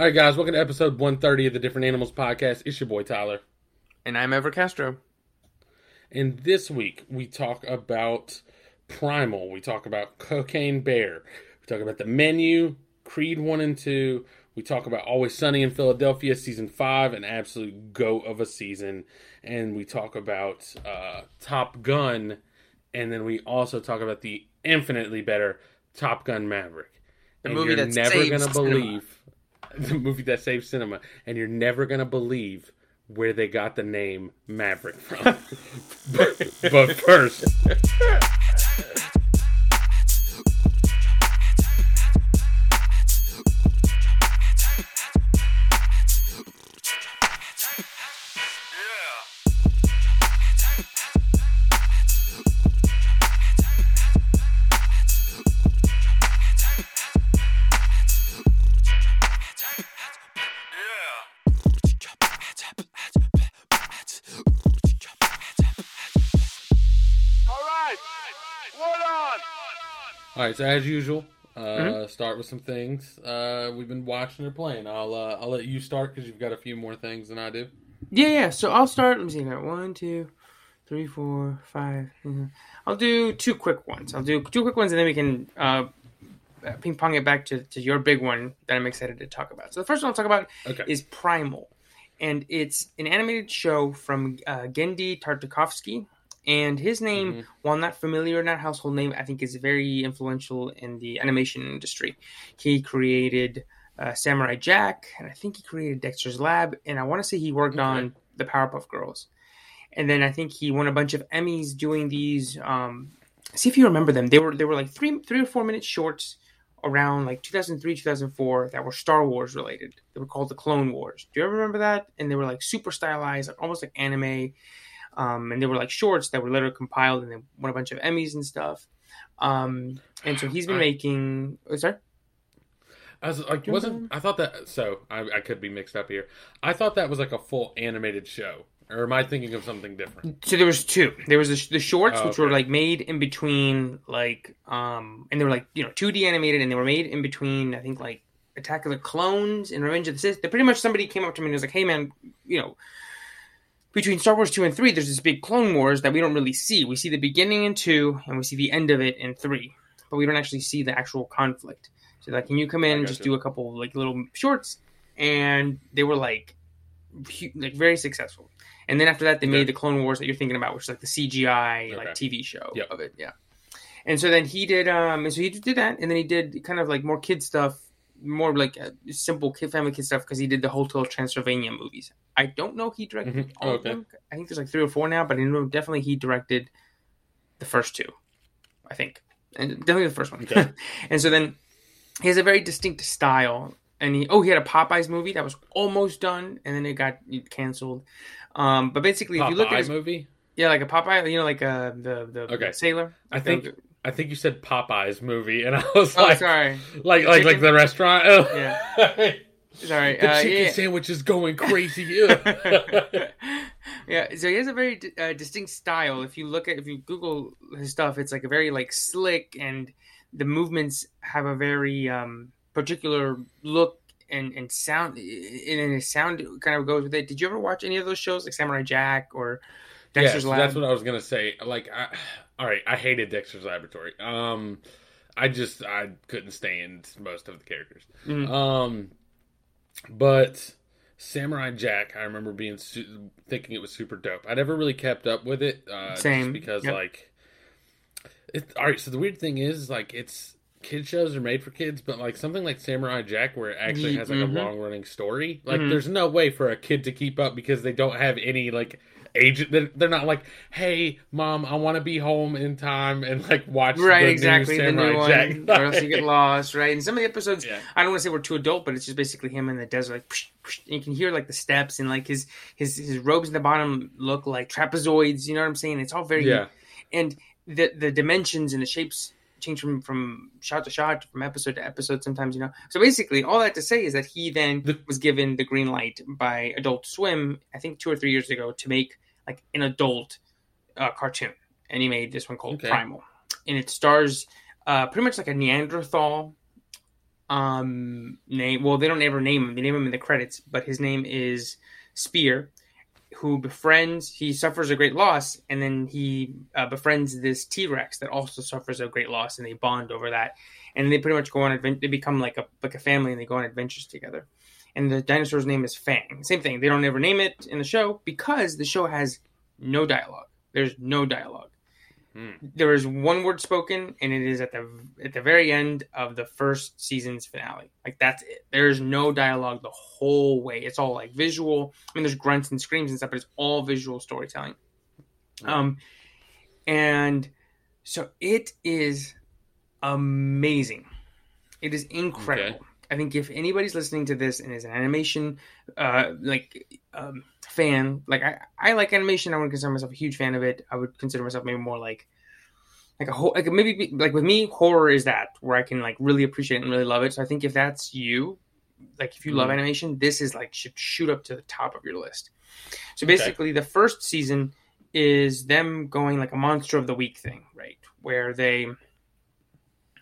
All right, guys, welcome to episode 130 of the Different Animals Podcast. It's your boy Tyler. And I'm Ever Castro. And this week we talk about Primal. We talk about Cocaine Bear. We talk about the menu, Creed 1 and 2. We talk about Always Sunny in Philadelphia, season 5, an absolute goat of a season. And we talk about uh, Top Gun. And then we also talk about the infinitely better Top Gun Maverick. The and movie you're that never gonna cinema. believe the movie that saved cinema, and you're never gonna believe where they got the name Maverick from. but, but first, right. So as usual, uh, Mm-hmm. start with some things uh, we've been watching or playing. I'll uh, I'll let you start because you've got a few more things than I do. Yeah, yeah. So I'll start. Let me see. One, two, three, four, five. mhm. I'll do two quick ones. I'll do two quick ones, and then we can uh, ping pong it back to, to your big one that I'm excited to talk about. So the first one I'll talk about Okay. is Primal, and it's an animated show from uh, Genndy Tartakovsky. And his name, Mhm. while not familiar, not household name, I think is very influential in the animation industry. He created uh, Samurai Jack, and I think he created Dexter's Lab, and I want to say he worked Okay. on the Powerpuff Girls. And then I think he won a bunch of Emmys doing these. Um, see if you remember them. They were they were like three three or four minute shorts around like 2003 2004 that were Star Wars related. They were called the Clone Wars. Do you ever remember that? And they were like super stylized, like almost like anime. Um, and they were like shorts that were literally compiled and they won a bunch of Emmys and stuff. Um, and so he's been I- making. Oh, sorry. I was like, wasn't? I thought that? So I, I could be mixed up here. I thought that was like a full animated show, or am I thinking of something different? So there was two. There was the, the shorts, Oh, which were like made in between, like, um, and they were like you know 2D animated, and they were made in between. I think like Attack of the Clones and Revenge of the Sith. They pretty much somebody came up to me and was like, "Hey man, you know." Between Star Wars two and three, there's this big Clone Wars that we don't really see. We see the beginning in two, and we see the end of it in three, but we don't actually see the actual conflict. So, like, can you come in and just gotcha. do a couple like little shorts? And they were like, hu- like very successful. And then after that, they Okay. made the Clone Wars that you're thinking about, which is like the CGI like TV show Yep. of it. Yeah. And so then he did, um, and so he did that, and then he did kind of like more kid stuff, more like simple kid family kid stuff because he did the Hotel Transylvania movies. I don't know he directed Mhm. all of them. I think there's like three or four now, but I know definitely he directed the first two. I think, and definitely the first one. Okay. and so then he has a very distinct style. And he oh he had a Popeyes movie that was almost done, and then it got canceled. Um, but basically, if you look at his, movie. yeah, like a Popeye, you know, like uh, the the, Okay. sailor. I think the- I think you said Popeyes movie, and I was oh, like, sorry, like like like Chicken? the restaurant. Oh. Yeah. sorry. the uh, chicken yeah. sandwich is going crazy. Yeah, so he has a very uh, distinct style. If you look at, if you Google his stuff, it's like a very like slick, and the movements have a very um, particular look and and sound, and his sound kind of goes with it. Did you ever watch any of those shows like Samurai Jack or yes, Dexter's Lab? that's what I was gonna say. Like, I, all right, I hated Dexter's Laboratory. Um, I just I couldn't stand most of the characters. Mhm. Um, but Samurai Jack, I remember being su- thinking it was super dope. I never really kept up with it, uh, Same, just because yep. like, it. All right, so the weird thing is like it's kid shows are made for kids, but like something like Samurai Jack, where it actually has like mhm. a long running story, like Mhm. there's no way for a kid to keep up because they don't have any like agent. They're, they're not like, hey, mom, I want to be home in time and like watch right, the exactly. New The new one, Jack. or else you get lost. Right, and some of the episodes, Yeah. I don't want to say we're too adult, but it's just basically him in the desert, like, psh, psh, and you can hear like the steps and like his his his robes in the bottom look like trapezoids. You know what I'm saying? It's all very yeah, and the the dimensions and the shapes change from from shot to shot, from episode to episode. Sometimes you know. So basically, all that to say is that he then was given the green light by Adult Swim, I think two or three years ago, to make like an adult uh, cartoon, and he made this one called Okay. Primal, and it stars uh, pretty much like a Neanderthal um name. Well, they don't ever name him. They name him in the credits, but his name is Spear, who befriends. He suffers a great loss, and then he uh, befriends this T Rex that also suffers a great loss, and they bond over that. And they pretty much go on advent. They become like a like a family, and they go on adventures together. And the dinosaur's name is Fang. Same thing. They don't ever name it in the show because the show has no dialogue. There's no dialogue. Hmm. There is one word spoken, and it is at the at the very end of the first season's finale. Like that's it. There is no dialogue the whole way. It's all like visual. I mean, there's grunts and screams and stuff, but it's all visual storytelling. Um, and so it is amazing. It is incredible. Okay. I think if anybody's listening to this and is an animation uh, like um, fan, like I, I like animation, I wouldn't consider myself a huge fan of it. I would consider myself maybe more like like a whole like maybe like with me, horror is that where I can like really appreciate it and really love it. So I think if that's you, like if you love Mhm. animation, this is like should shoot up to the top of your list. So Okay. basically, the first season is them going like a monster of the week thing, right? Where they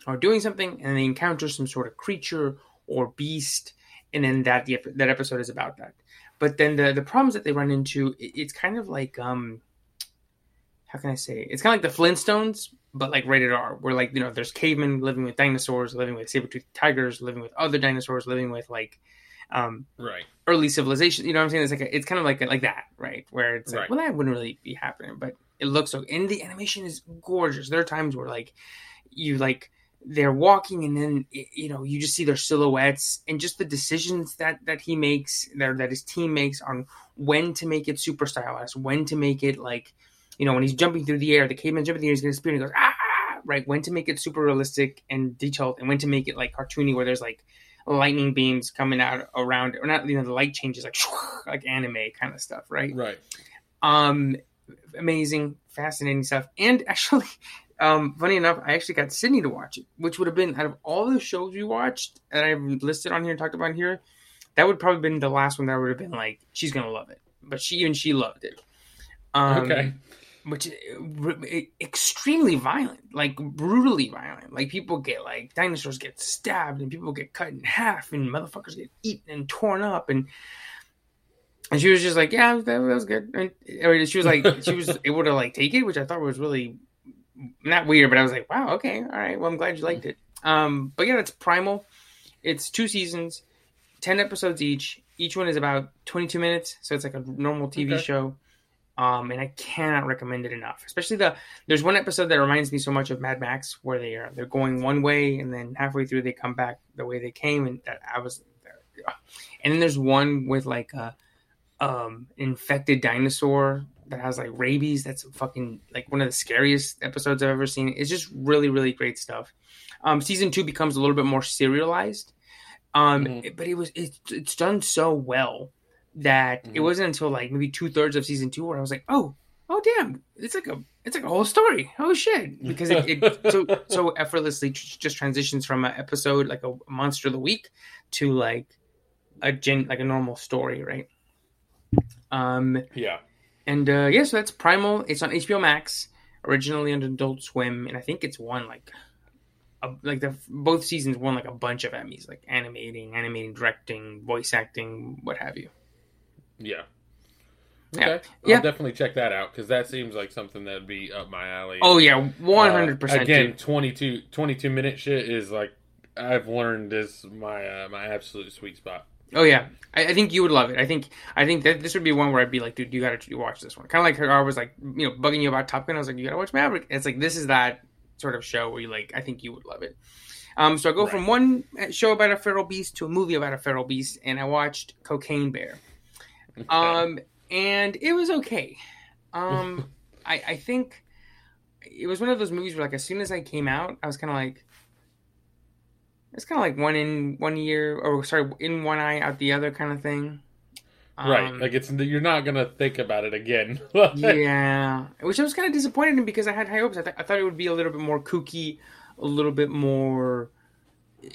are doing something and they encounter some sort of creature or beast, and then that the, that episode is about that. But then the the problems that they run into, it, it's kind of like um, how can I say? It's kind of like the Flintstones, but like rated R, where like you know there's cavemen living with dinosaurs, living with saber toothed tigers, living with other dinosaurs, living with like um Right. early civilization. You know what I'm saying? It's like a, it's kind of like like that, right? Where it's like, Right. well, that wouldn't really be happening, but it looks so. And the animation is gorgeous. There are times where like you like they're walking, and then you know you just see their silhouettes, and just the decisions that that he makes, there that his team makes on when to make it super stylized, when to make it like, you know, when he's jumping through the air, the caveman jumping through the air, he's gonna spear, and he goes ah, right? When to make it super realistic and detailed, and when to make it like cartoony, where there's like lightning beams coming out around or not you know the light changes like like anime kind of stuff right Right. um amazing fascinating stuff and actually um funny enough i actually got sydney to watch it which would have been out of all the shows we watched that i've listed on here and talked about here that would probably been the last one that would have been like she's gonna love it but she even she loved it um okay. which extremely violent, like brutally violent. Like people get like dinosaurs get stabbed and people get cut in half and motherfuckers get eaten and torn up and and she was just like, yeah, that, that was good. And she was like, she was able to like take it, which I thought was really not weird, but I was like, wow, okay, all right. Well, I'm glad you liked it. Um, but yeah, it's Primal. It's two seasons, ten episodes each. Each one is about 22 minutes, so it's like a normal TV Okay. show. Um, and I cannot recommend it enough. Especially the there's one episode that reminds me so much of Mad Max, where they are they're going one way and then halfway through they come back the way they came, and that I was. And then there's one with like a um infected dinosaur that has like rabies. That's fucking like one of the scariest episodes I've ever seen. It's just really really great stuff. Um, season two becomes a little bit more serialized, um, Mhm. it- but it was it's it's done so well that it Mhm. wasn't until like maybe two thirds of season two where I was like, oh, oh damn, it's like a it's like a whole story. Oh shit, because it, it so so effortlessly tr- just transitions from an episode like a monster of the week to like a gen like a normal story, right? Um, Yeah. And uh, yeah, so that's Primal. It's on HBO Max, originally on Adult Swim, and I think it's won like, a, like the both seasons won like a bunch of Emmys, like animating, animating, directing, voice acting, what have you. Yeah. Yeah. Okay. Yeah. I'll definitely check that out because that seems like something that'd be up my alley. Oh yeah, one hundred Uh, percent. Again, 22, 22 minute shit is like I've learned is my uh, my absolute sweet spot. Oh yeah, I, I think you would love it. I think I think that this would be one where I'd be like, dude, you got to you watch this one. Kind of like how I was like, you know, bugging you about Top Gun. I was like, you got to watch Maverick. It's like this is that sort of show where you like, I think you would love it. Um, so I go Right. from one show about a feral beast to a movie about a feral beast, and I watched Cocaine Bear. Um, and it was okay. Um, I I think it was one of those movies where like as soon as I came out, I was kind of like. It's kind of like one in one year, or sorry, in one eye, out the other, kind of thing. right. Um, Like it's you're not gonna think about it again. yeah, which I was kind of disappointed in because I had high hopes. I, th- I thought it would be a little bit more kooky, a little bit more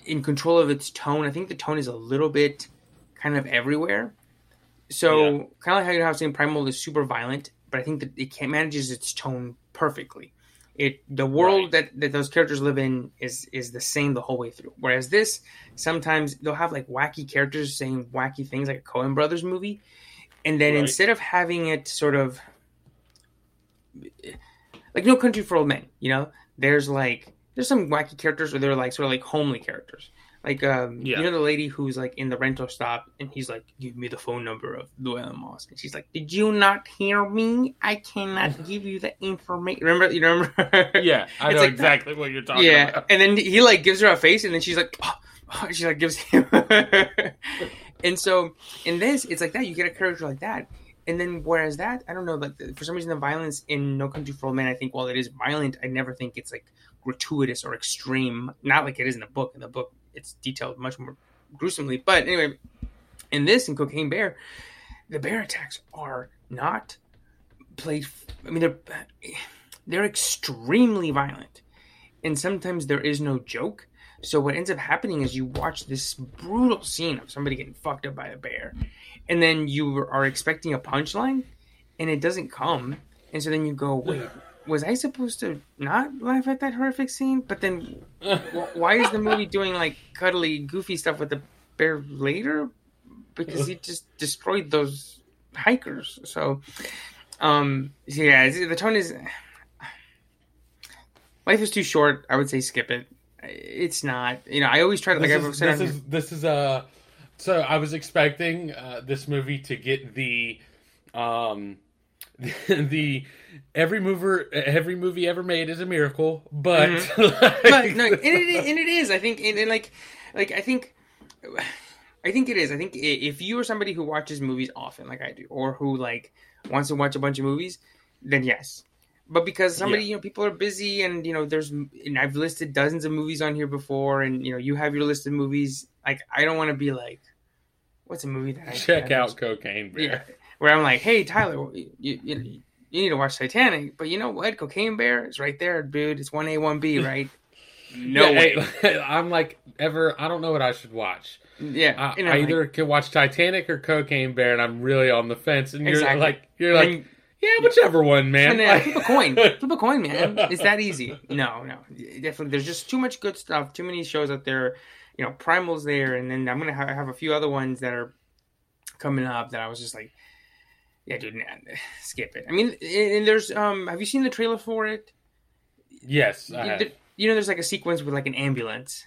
in control of its tone. I think the tone is a little bit kind of everywhere. So Yeah. kind of like how you have saying Primal is super violent, but I think that it can manages its tone perfectly. It the world Right. that, that those characters live in is is the same the whole way through. Whereas this, sometimes they'll have like wacky characters saying wacky things, like a Coen Brothers movie, and then Right. instead of having it sort of like No Country for Old Men, you know, there's like there's some wacky characters, or they're like sort of like homely characters. Like um, Yeah. you know the lady who's like in the rental stop, and he's like, "Give me the phone number of Llewellyn Moss," and she's like, "Did you not hear me? I cannot give you the information." Remember? You remember? Yeah, I It's know like exactly what you're talking yeah, about. and then he like gives her a face, and then she's like, oh, oh, she like gives him. and so in this, it's like that. You get a character like that, and then whereas that, I don't know, like the- for some reason, the violence in No Country for Old Men, I think while it is violent, I never think it's like gratuitous or extreme. Not like it is in the book. In the book, it's detailed much more gruesomely. But anyway, in this, in Cocaine Bear, the bear attacks are not played. I mean, they're they're extremely violent, and sometimes there is no joke. So what ends up happening is you watch this brutal scene of somebody getting fucked up by a bear, and then you are expecting a punchline, and it doesn't come, and so then you go, wait. Was I supposed to not laugh at that horrific scene? But then, why is the movie doing like cuddly, goofy stuff with the bear later? Because he just destroyed those hikers. So, um, yeah, the tone is. Life is too short. I would say skip it. It's not. You know, I always try to like this I've is, said this is this is uh so I was expecting uh, this movie to get the um the every mover every movie ever made is a miracle, but Mm-hmm. but no, and it, and it is. I think, and, and like, like I think, I think it is. I think if you are somebody who watches movies often, like I do, or who like wants to watch a bunch of movies, then yes. But because somebody, Yeah. you know, people are busy, and you know, there's, and I've listed dozens of movies on here before, and you know, you have your list of movies. Like, I don't want to be like, what's a movie that I check out Cocaine Bear. yeah, where I'm like, hey Tyler, you, you, you need to watch Titanic, but you know what? Cocaine Bear is right there, dude. It's one A, one B, right? No Yeah, way. hey, I'm like ever. I don't know what I should watch. Yeah, I, I like- either can watch Titanic or Cocaine Bear, and I'm really on the fence. And you're Exactly. like, you're like, and- yeah, whichever one, man. Like- flip a coin, flip a coin, man. It's that easy. No, no, definitely. There's just too much good stuff. Too many shows out there. You know, Primal's there, and then I'm gonna have, have a few other ones that are coming up that I was just like, yeah, dude, nah, skip it. I mean, and there's um, have you seen the trailer for it? yes, I you, you know, there's like a sequence with like an ambulance,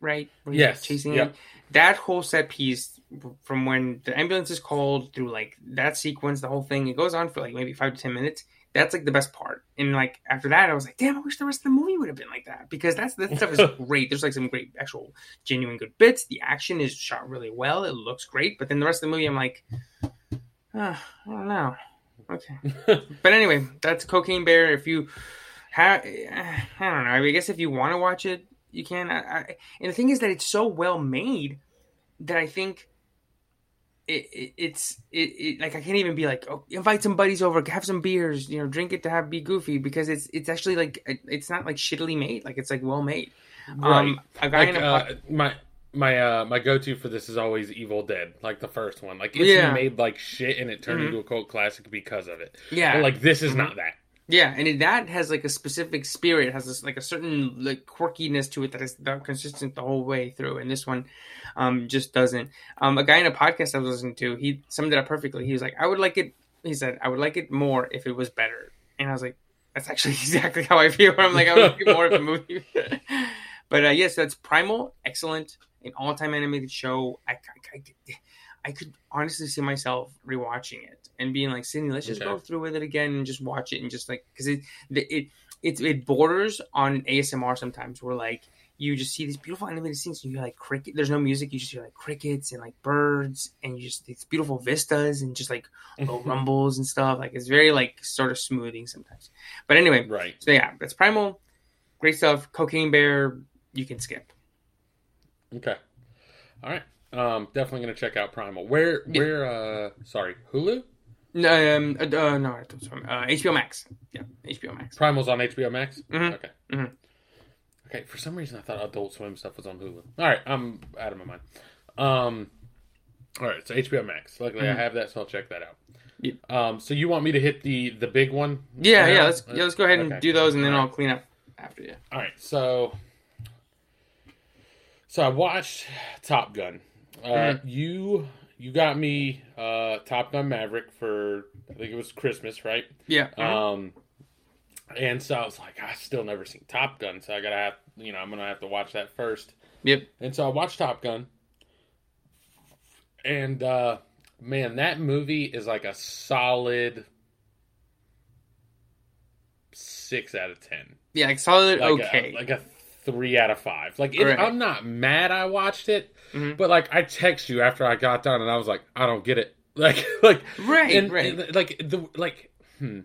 right? Where Yes, chasing yep. it. That whole set piece from when the ambulance is called through like that sequence, the whole thing, it goes on for like maybe five to ten minutes. That's like the best part. And like after that, I was like, damn, I wish the rest of the movie would have been like that because that's that stuff is great. There's like some great actual genuine good bits. The action is shot really well. It looks great. But then the rest of the movie, I'm like, ah, I don't know. Okay. But anyway, that's Cocaine Bear. If you have, I don't know. I guess if you want to watch it, you can. I, I, and the thing is that it's so well made that I think it, it it's it, it like I can't even be like oh invite some buddies over, have some beers, you know, drink it to have be goofy because it's it's actually like it- it's not like shittily made. Like it's like well made. Right. Um, a guy like in a uh, my my uh my go-to for this is always Evil Dead, like the first one. Like it's Yeah. made like shit and it turned Mhm. into a cult classic because of it. yeah, But like this is Mhm. not that. Yeah, and that has like a specific spirit, has this like a certain like quirkiness to it that is consistent the whole way through. And this one, um, just doesn't. Um, a guy in a podcast I was listening to, he summed it up perfectly. He was like, "I would like it." He said, "I would like it more if it was better." And I was like, "That's actually exactly how I feel." I'm like, "I would like it more if the movie." but uh, yes, that's Primal, excellent, an all-time animated show. I, I, I, I could honestly see myself rewatching it and being like, Sydney, let's just Okay. go through with it again and just watch it and just like because it, the- it it it borders on ASMR sometimes where like you just see these beautiful animated scenes and you hear like cricket. There's no music, you just hear like crickets and like birds and you just these beautiful vistas and just like low rumbles and stuff. Like it's very like sort of smoothing sometimes. But anyway, right. so yeah, that's Primal, great stuff. Cocaine Bear, you can skip. Okay. All right. Um, definitely gonna check out Primal. Where where uh sorry Hulu. No, um, uh, uh, no, uh, HBO Max. Yeah, HBO Max. Primal's on HBO Max. Mhm. Okay. Mhm. Okay. For some reason, I thought Adult Swim stuff was on Hulu. All right, I'm out of my mind. Um. All right, so HBO Max. Luckily, Mhm. I have that, so I'll check that out. Yeah. Um, so you want me to hit the the big one? Yeah, now? yeah. Let's yeah, let's go ahead and Okay. do those, and then I'll clean up after you. All right, so so I watched Top Gun. Uh, Mhm. You you got me uh, Top Gun Maverick for I think it was Christmas, right? Yeah. Um, and so I was like, I still never seen Top Gun, so I gotta have you know I'm gonna have to watch that first. Yep. And so I watched Top Gun, and uh, man, that movie is like a solid six out of ten Yeah, like solid. like okay. a, like a three out of five. Like it, Right. I'm not mad I watched it, Mhm. but like I text you after I got done and I was like, I don't get it. Like like right. and, right. and, like the like hmm,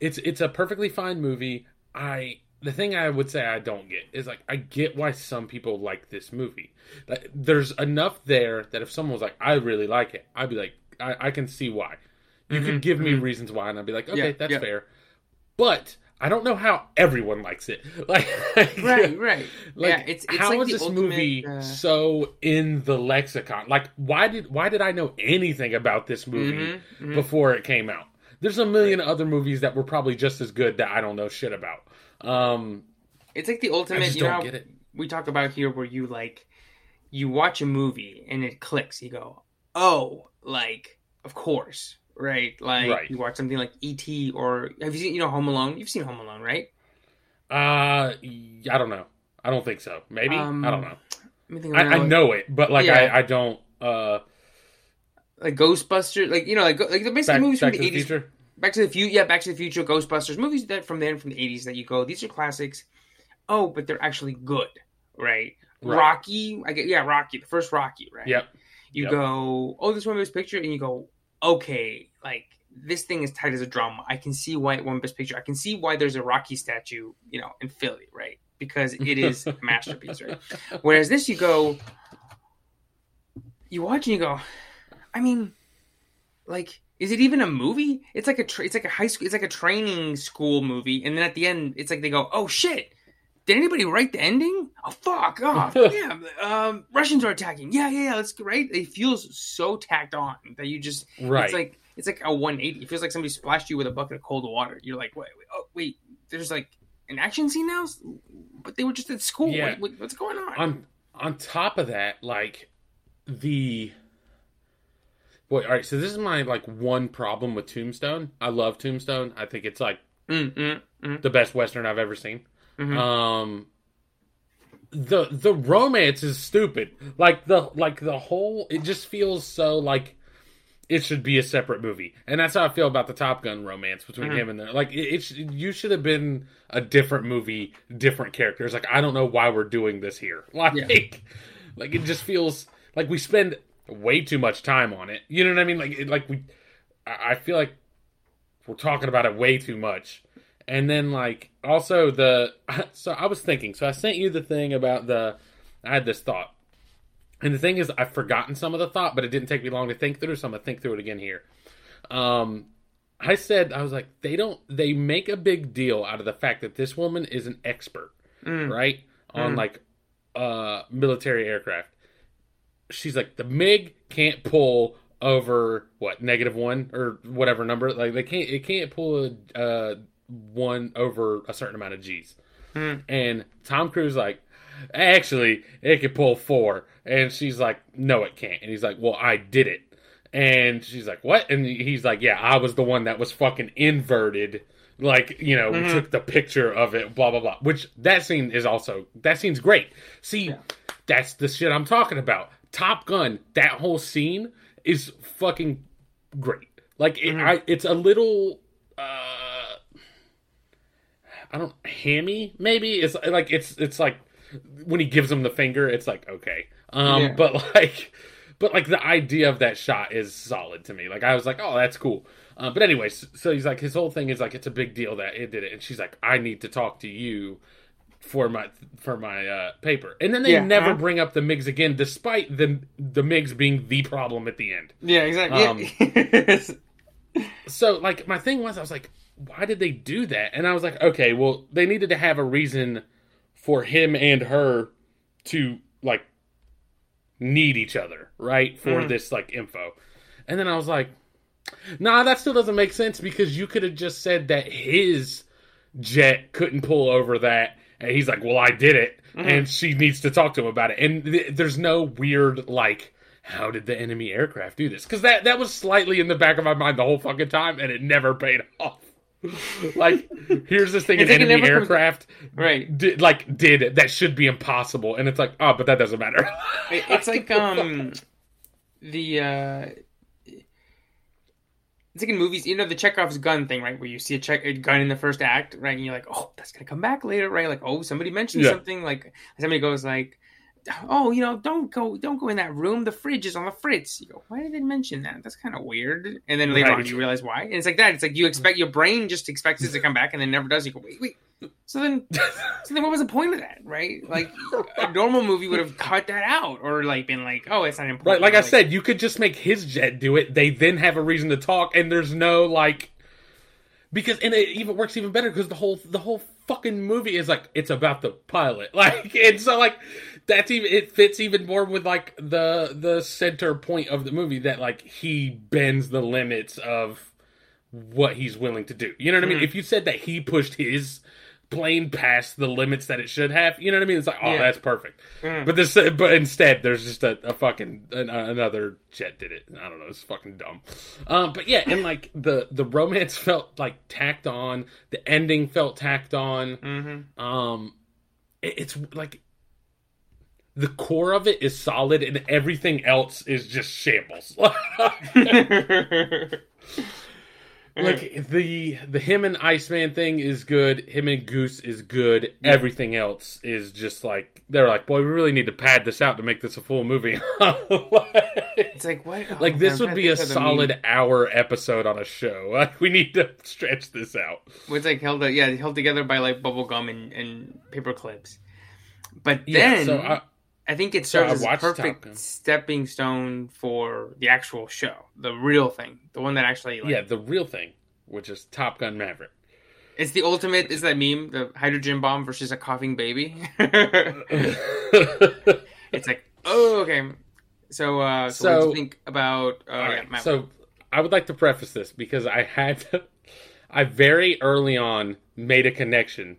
it's it's a perfectly fine movie. I the thing I would say I don't get is like I get why some people like this movie. Like, there's enough there that if someone was like, I really like it, I'd be like, I, I can see why. You could Mhm, give me mhm. reasons why, and I'd be like, okay, Yeah, that's yeah. fair. But I don't know how everyone likes it. Like, right. Right. like, yeah. It's it's how like is this ultimate, movie uh, so in the lexicon? Like, why did why did I know anything about this movie mhm, mhm. before it came out? There's a million other movies that were probably just as good that I don't know shit about. Um, It's like the ultimate. You know, don't how get it. we talk about here where you like you watch a movie and it clicks. You go, oh, like of course, right? Like Right. you watch something like E.T. or have you seen you know Home Alone? You've seen Home Alone, right? Uh, I don't know. I don't think so. Maybe Um, I don't know. Let me think I, I know it, but like Yeah. I, I don't. Uh, like Ghostbusters, like you know, like like the basically back, movies back from the eighties. Back to the Future, yeah, Back to the Future, Ghostbusters, movies that from then from the eighties that you go, these are classics. Oh, but they're actually good, right? Right. Rocky, I get yeah, Rocky, the first Rocky, right? Yep. You Yep. go, oh, this one best picture, and you go, okay, like this thing is tight as a drum. I can see why it won best picture. I can see why there's a Rocky statue, you know, in Philly, right? Because it is a masterpiece, right? Whereas this, you go, you watch and you go, I mean, like, is it even a movie? It's like a tra- it's like a high school, it's like a training school movie, and then at the end, it's like they go, oh shit. Did anybody write the ending? Oh fuck! Oh yeah, um, Russians are attacking. Yeah, yeah, yeah. Let's right. It feels so tacked on that you just Right. it's like it's like a 180. It feels like somebody splashed you with a bucket of cold water. You're like, wait, wait oh wait, there's like an action scene now, but they were just at school. Yeah. What- what- what's going on? on on top of that, like the boy. All right, so this is my like one problem with Tombstone. I love Tombstone. I think it's like Mm, mm, mm. the best western I've ever seen. Mhm. Um, the the romance is stupid. Like the like the whole. It just feels so like it should be a separate movie, and that's how I feel about the Top Gun romance between Mhm. him and the like. It, it sh- you should have been a different movie, different characters. Like I don't know why we're doing this here. Like Yeah. like it just feels like we spend way too much time on it. You know what I mean? Like it, like we. I feel like we're talking about it way too much. And then like also the so I was thinking, so I sent you the thing about the I had this thought. And the thing is I've forgotten some of the thought, but it didn't take me long to think through, so I'm gonna think through it again here. Um I said I was like, they don't they make a big deal out of the fact that this woman is an expert, Mm. right? On Mm. like uh military aircraft. She's like, the MiG can't pull over what negative one or whatever number like they can't it can't pull a uh one over a certain amount of g's. Hmm. and tom cruise like actually it could pull four. And she's like no it can't. And he's like well i did it. And she's like what? And he's like yeah i was the one that was fucking inverted. Like you know we Mhm. took the picture of it blah blah blah. Which that scene is also that scene's great. See Yeah. that's the shit i'm talking about. Top gun that whole scene is fucking great. Like it, Mhm. I, it's a little uh i don't hammy maybe? It's like it's it's like when he gives him the finger it's like okay. Um Yeah. but like but like the idea of that shot is solid to me. Like i was like oh that's cool. Uh, but anyways so he's like his whole thing is like it's a big deal that it did it. And she's like i need to talk to you for my for my uh, paper. And then they Yeah, never uh-huh. bring up the migs again despite the the migs being the problem at the end. Yeah, exactly. Um, so like my thing was i was like why did they do that and i was like okay well they needed to have a reason for him and her to like need each other right for Mhm. this like info and then i was like Nah, that still doesn't make sense because you could have just said that his jet couldn't pull over that, and he's like, "Well, I did it," and she needs to talk to him about it. And th- there's no weird like, how did the enemy aircraft do this? Because that that was slightly in the back of my mind the whole fucking time, and it never paid off. like, here's this thing: an It's like it enemy never comes- aircraft Right. did like did it. That should be impossible, and it's like, oh, but that doesn't matter. It's like um the uh it's like in movies, you know, the Chekhov's gun thing, right? Where you see a check a gun in the first act, right? And you're like, oh, that's gonna come back later, right? Like, oh, somebody mentioned Yeah. something. Like somebody goes like, oh, you know, don't go, don't go in that room. The fridge is on the fritz. You go, why did they mention that? That's kind of weird. And then later on, you realize why. And it's like that. It's like you expect your brain just expects it to come back, and then never does. You go, wait, wait. So then, so then, what was the point of that, right? Like a normal movie would have cut that out, or like been like, oh, it's not important. Right, like I said, you could just make his jet do it. They then have a reason to talk, and there's no like because and it even works even better because the whole the whole fucking movie is like it's about the pilot, like and so like that's even it fits even more with like the the center point of the movie that like he bends the limits of what he's willing to do. You know what I mean? Mhm. If you said that he pushed his plane past the limits that it should have, you know what I mean? It's like oh, Yeah. that's perfect. Mm. But this, but instead, there's just a, a fucking an, another jet did it. I don't know. It's fucking dumb. Um, but yeah, and like the the romance felt like tacked on. The ending felt tacked on. Mhm. Um, it- it's like the core of it is solid, and everything else is just shambles. like the the him and Iceman thing is good. Him and Goose is good. Everything else is just like they're like, boy, we really need to pad this out to make this a full movie. it's like what? Oh, like this I'm would be a think of the solid meme. hour episode on a show. Like we need to stretch this out. It's like held, yeah, held together by like bubble gum and, and paper clips. But Yeah. then so I, I think it So serves as a watched Top Gun. perfect stepping stone for the actual show, the real thing, the one that actually like, yeah, the real thing, which is Top Gun Maverick. It's the ultimate. Is that meme the hydrogen bomb versus a coughing baby? it's like, oh, okay. So, uh, so, So- think about? Uh, yeah, So I would like to preface this because I had to, I very early on made a connection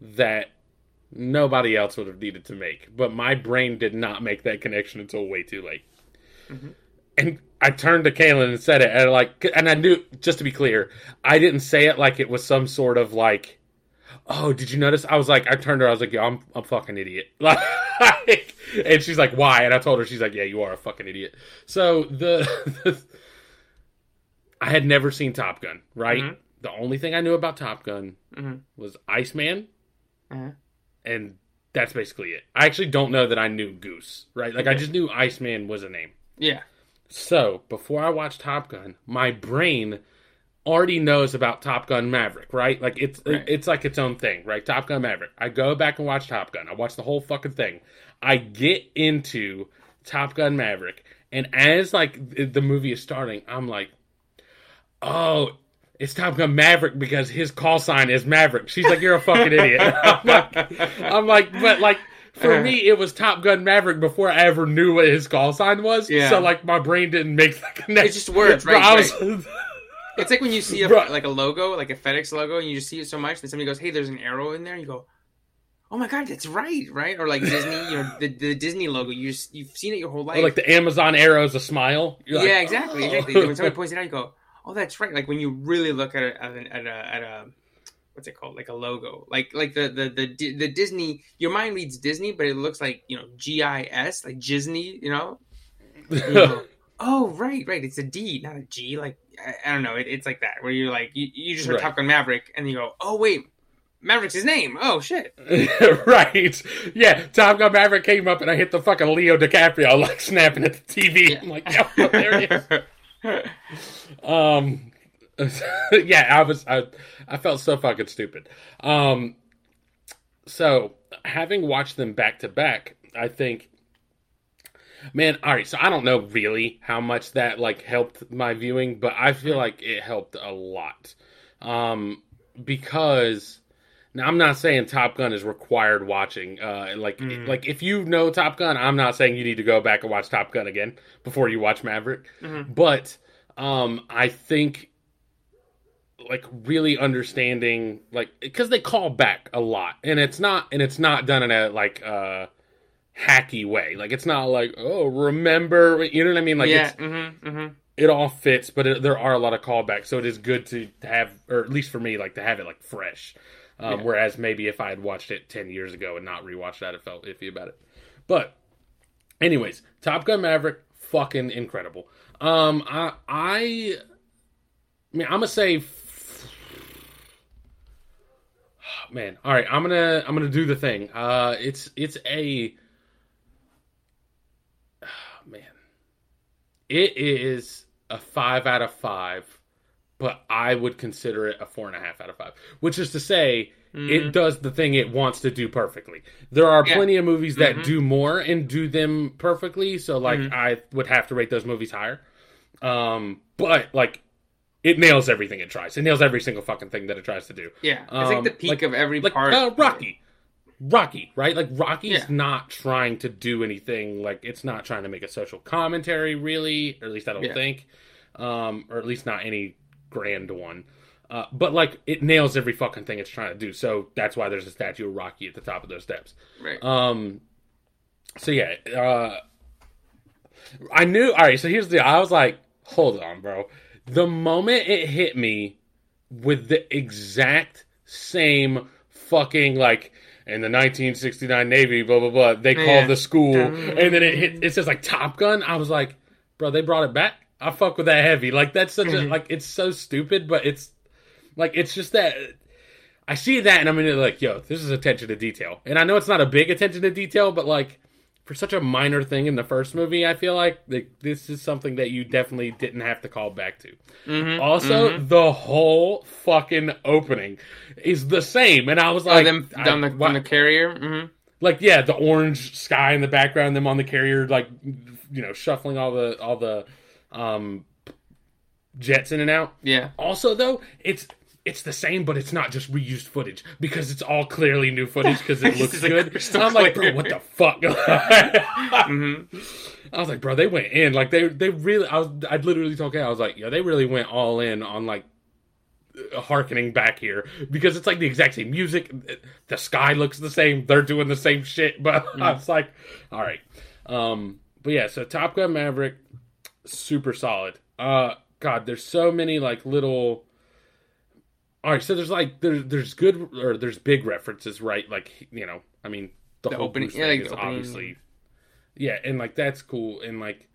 that nobody else would have needed to make, but my brain did not make that connection until way too late. Mhm. And I turned to Kaylin and said it, and like, and I knew just to be clear, I didn't say it like it was some sort of like. Oh, did you notice? I was like, I turned to her. I was like, "Yo, I'm I'm a fucking idiot." Like, and she's like, "Why?" And I told her, she's like, "Yeah, you are a fucking idiot." So the, I had never seen Top Gun, right? Mhm. The only thing I knew about Top Gun Mhm. was Iceman, Uh-huh. And that's basically it. I actually don't know that I knew Goose, right? Like I just knew Iceman was a name. yeah, So before I watched Top Gun, my brain already knows about Top Gun Maverick, right? Like it's Right. it's like its own thing, right? Top Gun Maverick. I go back and watch Top Gun. I watch the whole fucking thing. I get into Top Gun Maverick, and as like the movie is starting, I'm like, oh. It's Top Gun Maverick because his call sign is Maverick. She's like, "You're a fucking idiot." I'm like, I'm like, but like for me, it was Top Gun Maverick before I ever knew what his call sign was. Yeah. So like my brain didn't make that connection. It's just words, right, I was- it's like when you see a, like a logo, like a FedEx logo, and you just see it so much, and somebody goes, "Hey, there's an arrow in there," and you go. Oh my god, that's right, right? Or like Disney, you know, the, the Disney logo. You just you've seen it your whole life. or like the Amazon arrow is a smile. You're like, yeah, exactly, "Oh." exactly. When somebody points it out, you go, "Oh, that's right." Like when you really look at a, at a, at a, at a what's it called, like a logo, like like the the the, the Disney. Your mind reads Disney, but it looks like you know G I S, like Disney. You know. You oh right, right. It's a D, not a G. Like I, I don't know. It, it's like that where you're like you, you just heard Right. Top Gun Maverick, and you go, "Oh wait, Maverick's his name." Oh shit. right. Yeah, Top Gun Maverick came up and I hit the fucking Leo DiCaprio like snapping at the TV. I'm like, yo, there it is. Um, yeah, I was I I felt so fucking stupid. Um, so having watched them back to back, I think, man, all right. So I don't know really how much that like helped my viewing, but I feel like it helped a lot. Um, because now I'm not saying Top Gun is required watching. Uh, like Mhm. like if you know Top Gun, I'm not saying you need to go back and watch Top Gun again before you watch Maverick. Mhm. But Um, I think like really understanding like because they call back a lot, and it's not and it's not done in a like uh hacky way. Like it's not like oh remember you know what I mean? Like yeah. it's Mm-hmm, mm-hmm. it all fits, but it, there are a lot of callbacks, so it is good to have, or at least for me, like to have it like fresh. Um, Yeah. Whereas maybe if I had watched it ten years ago and not rewatched that, it felt iffy about it. But, anyways, Top Gun Maverick, fucking incredible. Um, I, I, I mean, I'm gonna say, man. All right, I'm gonna, I'm gonna do the thing. Uh, it's, it's a, man. It is a five out of five, but I would consider it a four and a half out of five. Which is to say, it does the thing it wants to do perfectly. There are Yeah. plenty of movies that Mhm. do more and do them perfectly, so like Mhm. I would have to rate those movies higher. Um, but like it nails everything it tries. It nails every single fucking thing that it tries to do. Yeah, it's like Um, the peak like- of every Like part. uh, Rocky. Rocky, right? Like Rocky's Yeah. not trying to do anything. Like it's not trying to make a social commentary, really. Or at least I don't Yeah. think, um, or at least not any grand one. Uh, but like it nails every fucking thing it's trying to do. So that's why there's a statue of Rocky at the top of those steps. Right. Um. So yeah, uh, I knew. All right. So here's the. I was like, hold on, bro. The moment it hit me with the exact same fucking like in the 1969 Navy, blah blah blah. They called Yeah. the school, and then it hit. It says like Top Gun. I was like, bro, they brought it back. I fuck with that heavy. Like that's such a Mhm. like it's so stupid, but it's like it's just that I see that and I'm in like, yo, this is attention to detail. And I know it's not a big attention to detail, but like for such a minor thing in the first movie, I feel like like, this is something that you definitely didn't have to call back to. Mm-hmm. Also, the whole fucking opening is the same, and I was oh, like, them I- down the, on the carrier. Mm-hmm. like yeah, the orange sky in the background, them on the carrier, like you know, shuffling all the all the um jets in and out. Yeah. Also, though, it's it's the same, but it's not just reused footage because it's all clearly new footage because it looks like good. crystal I'm like, bro, what the fuck? Mm-hmm. I was like, bro, they went in like they they really. I was I literally told Kay, I was like, yeah, they really went all in on like harkening back here because it's like the exact same music. The sky looks the same. They're doing the same shit, but I was like, all right. Um, but yeah, so Top Gun Maverick, super solid. Uh, God, there's so many like little. All right, so there's like there's there's good or there's big references, right? Like you know, I mean, the, The whole opening- Bruce yeah, thing is opening- obviously, yeah, and like that's cool, and like,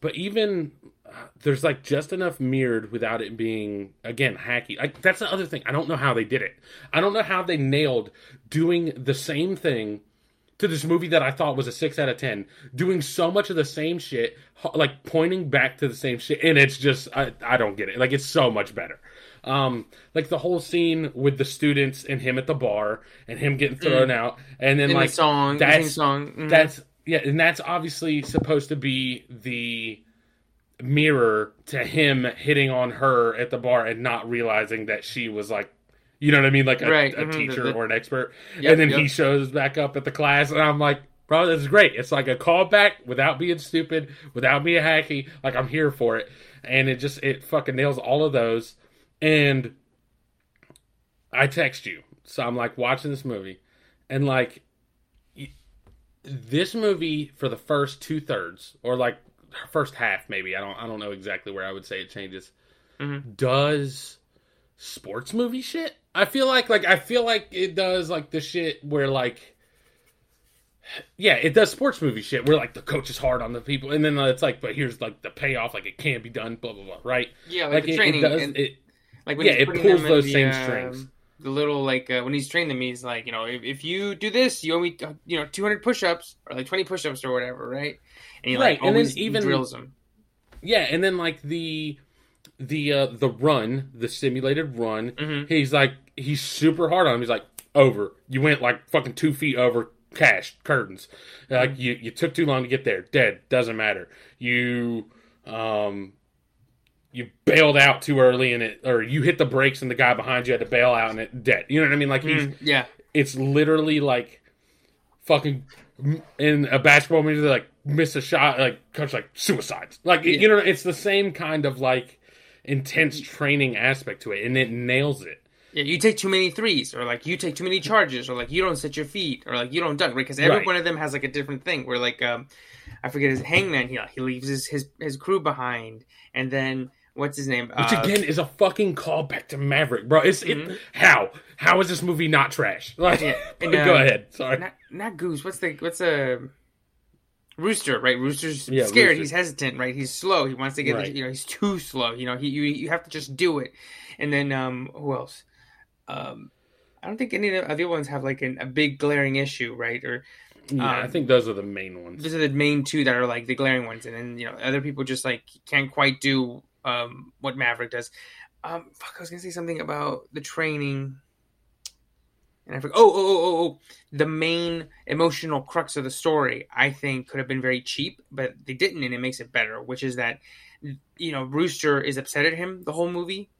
but even uh, there's like just enough mirrored without it being again hacky. Like that's the other thing. I don't know how they did it. I don't know how they nailed doing the same thing to this movie that I thought was a six out of ten, doing so much of the same shit, like pointing back to the same shit, and it's just I, I don't get it. Like it's so much better. Um, like the whole scene with the students and him at the bar and him getting thrown out, and then In like the song, the that's song. Mhm. that's yeah, and that's obviously supposed to be the mirror to him hitting on her at the bar and not realizing that she was like you know what I mean, like a, Right, a mhm, teacher the- the- or an expert. Yep, and then yep. he shows back up at the class, and I'm like, bro, this is great. It's like a callback without being stupid, without being hacky. Like I'm here for it, and it just it fucking nails all of those. And I text you, so I'm like watching this movie, and like this movie for the first two thirds, or like first half, maybe I don't I don't know exactly where I would say it changes. Mhm. Does sports movie shit? I feel like like I feel like it does like the shit where like yeah, it does sports movie shit where like the coach is hard on the people, and then uh, it's like, but here's like the payoff, like it can't be done, blah blah blah, right? yeah, like, Like the it, training. it does and, it. like when yeah, it pulls those the, same um, strings. The little like uh, when he's training them, he's like, you know, if, if you do this, you owe me, uh, you know, 200 push-ups or like 20 push-ups or whatever, right? And he Right, like and then always even- drills them. Yeah, and then like the the uh the run, the simulated run, Mhm. he's like he's super hard on him. He's like, over. You went like fucking two feet over cash curtains. Like you you took too long to get there. Dead. Doesn't matter. You um you bailed out too early and it or you hit the brakes and the guy behind you had to bail out and it dead. You know what I mean? Like he's Mm, yeah, it's literally like fucking in a basketball movie. Like miss a shot, like coach like suicides. Like Yeah. you know, it's the same kind of like intense training aspect to it, and it nails it. Yeah, you take too many threes, or like you take too many charges, or like you don't set your feet, or like you don't dunk, right? Because every Right. one of them has like a different thing. Where like um, I forget his hangman, he he leaves his his, his crew behind, and then what's his name? Which Uh, again is a fucking callback to Maverick, bro. It's Mhm. it, how how is this movie not trash? Like, Yeah, and, go um, ahead. Sorry. not not Goose. What's the what's a Rooster? Right, Rooster's Yeah, scared. Rooster. He's hesitant. Right, he's slow. He wants to get. Right. You know, he's too slow. You know, he you you have to just do it. And then um, who else? Um, I don't think any of the other ones have like an, a big glaring issue, right? Or yeah, I um, think those are the main ones. Those are the main two that are like the glaring ones, and then you know other people just like can't quite do um what Maverick does. Um, fuck, I was gonna say something about the training, and I forgot. Oh, oh, oh, oh, oh, the main emotional crux of the story, I think, could have been very cheap, but they didn't, and it makes it better. Which is that you know Rooster is upset at him the whole movie,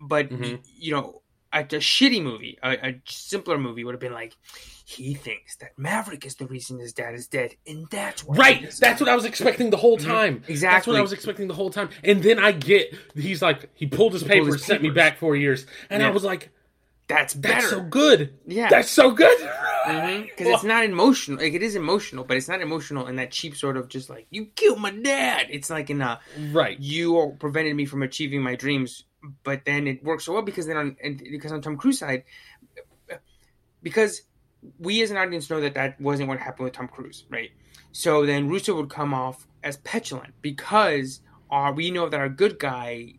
but Mhm. you know a, a shitty movie, a, a simpler movie would have been like. He thinks that Maverick is the reason his dad is dead, and that's why. Right, that's what I was expecting the whole Mhm. time. That's Exactly. what I was expecting the whole time. And then I get he's like he pulled his He pulled papers, his sent me back four years, and I was like, That's better. "That's so good. yeah. That's so good." Mm-hmm. because it's not emotional. Like it is emotional, but it's not emotional in that cheap sort of just like you killed my dad. It's like in a right. you prevented me from achieving my dreams. But then it works so well because then on and because on Tom Cruise side, because we as an audience know that that wasn't what happened with Tom Cruise, right? So then Rooster would come off as petulant because our we know that our good guy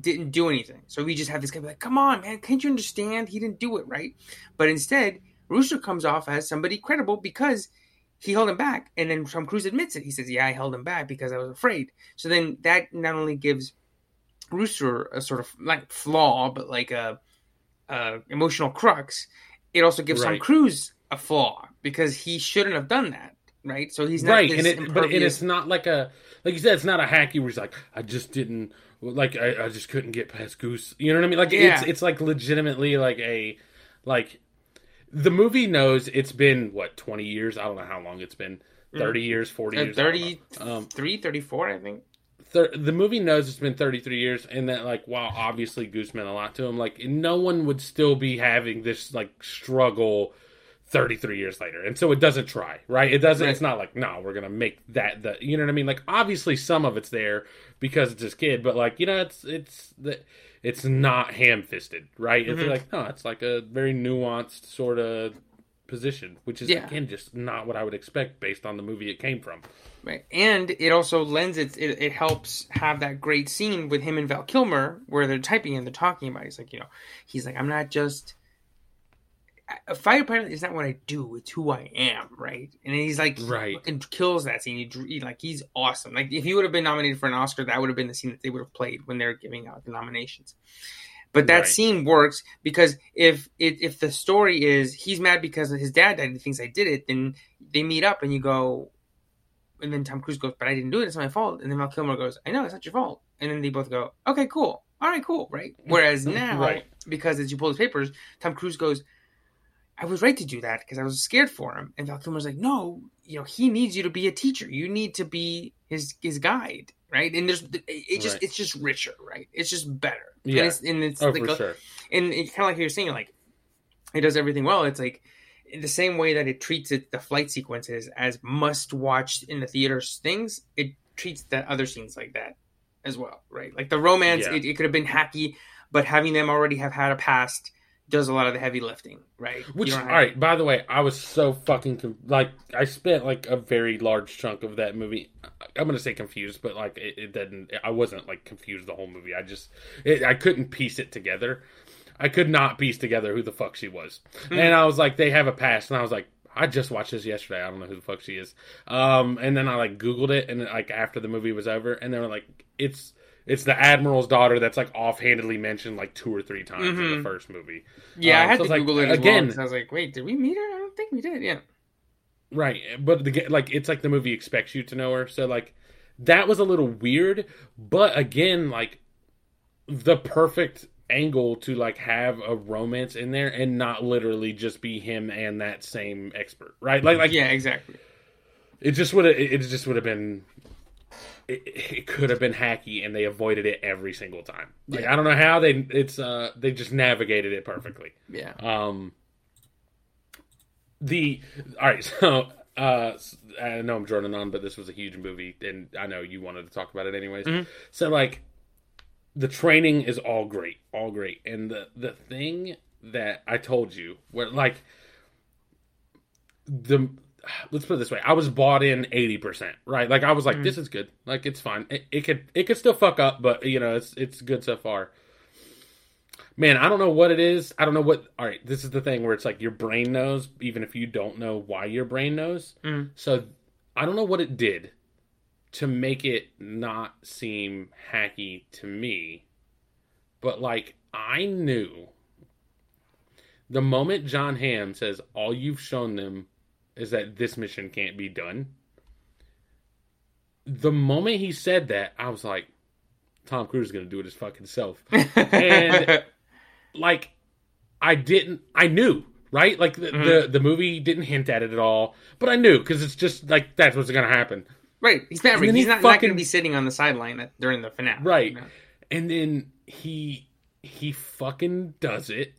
didn't do anything. So we just have this guy be like, "Come on, man, can't you understand? He didn't do it, right?" But instead, Rooster comes off as somebody credible because he held him back, and then Tom Cruise admits it. He says, "Yeah, I held him back because I was afraid." So then that not only gives Rooster a sort of like flaw, but like a, a emotional crux. It also gives Tom Right. Cruise a flaw because he shouldn't have done that, right? So he's not right, this and it but and it's not like a like you said, it's not a hacky where he's like, I just didn't like I, I just couldn't get past Goose. You know what I mean? Like it's Yeah. it's like legitimately like a like the movie knows it's been what twenty years. I don't know how long it's been. Thirty years, forty uh, years. I don't 30, know. Um, 34, I think. thir- the movie knows it's been 33 years and that like while obviously goose meant a lot to him like no one would still be having this like struggle 33 years later and so it doesn't try right it doesn't Right. it's not like no we're gonna make that the you know what i mean like obviously some of it's there because it's his kid but like you know it's it's the it's not ham-fisted right it's Mhm. like no it's like a very nuanced sort of position which is Yeah. again just not what i would expect based on the movie it came from Right, and it also lends it, it. It helps have that great scene with him and Val Kilmer where they're typing and they're talking about. It. He's like, you know, he's like, I'm not just a fighter pilot. Is not what I do. It's who I am, right? And he's like, Right. and kills that scene. He, like, he's awesome. Like, if he would have been nominated for an Oscar, that would have been the scene that they would have played when they're giving out the nominations. But that Right. scene works because if it, if the story is he's mad because his dad died and thinks I did it, then they meet up and you go, and then Tom Cruise goes, "But I didn't do it. It's not my fault." And then Val Kilmer goes, "I know it's not your fault." And then they both go, "Okay, cool. All right, cool, right?" Whereas now, Right. because as you pull his papers, Tom Cruise goes, "I was right to do that because I was scared for him." And Val Kilmer's like, "No, you know, he needs you to be a teacher. You need to be his his guide." Right, and there's it just Right. it's just richer, right? It's just better, Yeah. And it's, and it's oh like a- sure and it's kind of like you're saying, like it does everything well. It's like in the same way that it treats it the flight sequences as must watch in the theaters things. It treats the other scenes like that as well, right? Like the romance, Yeah. it, it could have been hacky, but having them already have had a past does a lot of the heavy lifting, right? Which, all right. By the way, I was so fucking com- like I spent like a very large chunk of that movie. I'm gonna say confused, but like it, it didn't. I wasn't like confused the whole movie. I just it, I couldn't piece it together. I could not piece together who the fuck she was, Hmm. and I was like, they have a past, and I was like. I just watched this yesterday. I don't know who the fuck she is. Um, and then I like Googled it, and like after the movie was over, and they were like, "It's it's the admiral's daughter." That's like offhandedly mentioned like two or three times in Mhm. the first movie. Yeah, I Um, had so to it's like, Google it again- well. I was like, wait, did we meet her? I don't think we did. Yeah. Right, but the like it's like the movie expects you to know her, so like that was a little weird, but again, like the perfect angle to like have a romance in there and not literally just be him and that same expert, right? Like like yeah, exactly. It just would have. It just would have been. It, it could have been hacky, and they avoided it every single time. Like Yeah. I don't know how they. It's uh they just navigated it perfectly. Yeah. Um. The all right, so uh, I know I'm droning on, but this was a huge movie, and I know you wanted to talk about it anyways. Mhm. So like, the training is all great, all great, and the the thing that I told you, where like the let's put it this way. I was bought in 80% right? Like i was like this is good. Like it's fine. It, it could it could still fuck up but you know it's it's good so far. Man i don't know what it is. I don't know what all right this is the thing where it's like your brain knows even if you don't know why your brain knows. Mm. so i don't know what it did to make it not seem hacky to me but like i knew the moment john hamm says all you've shown them is that this mission can't be done the moment he said that i was like tom cruise is gonna do it his fucking self And- like I didn't I knew right like the, the mm-hmm. the movie didn't hint at it at all but I knew because it's just like that's what's gonna happen right. He's not. He's he not, not gonna be sitting on the sideline during the finale. Right. you know? and then he he fucking does it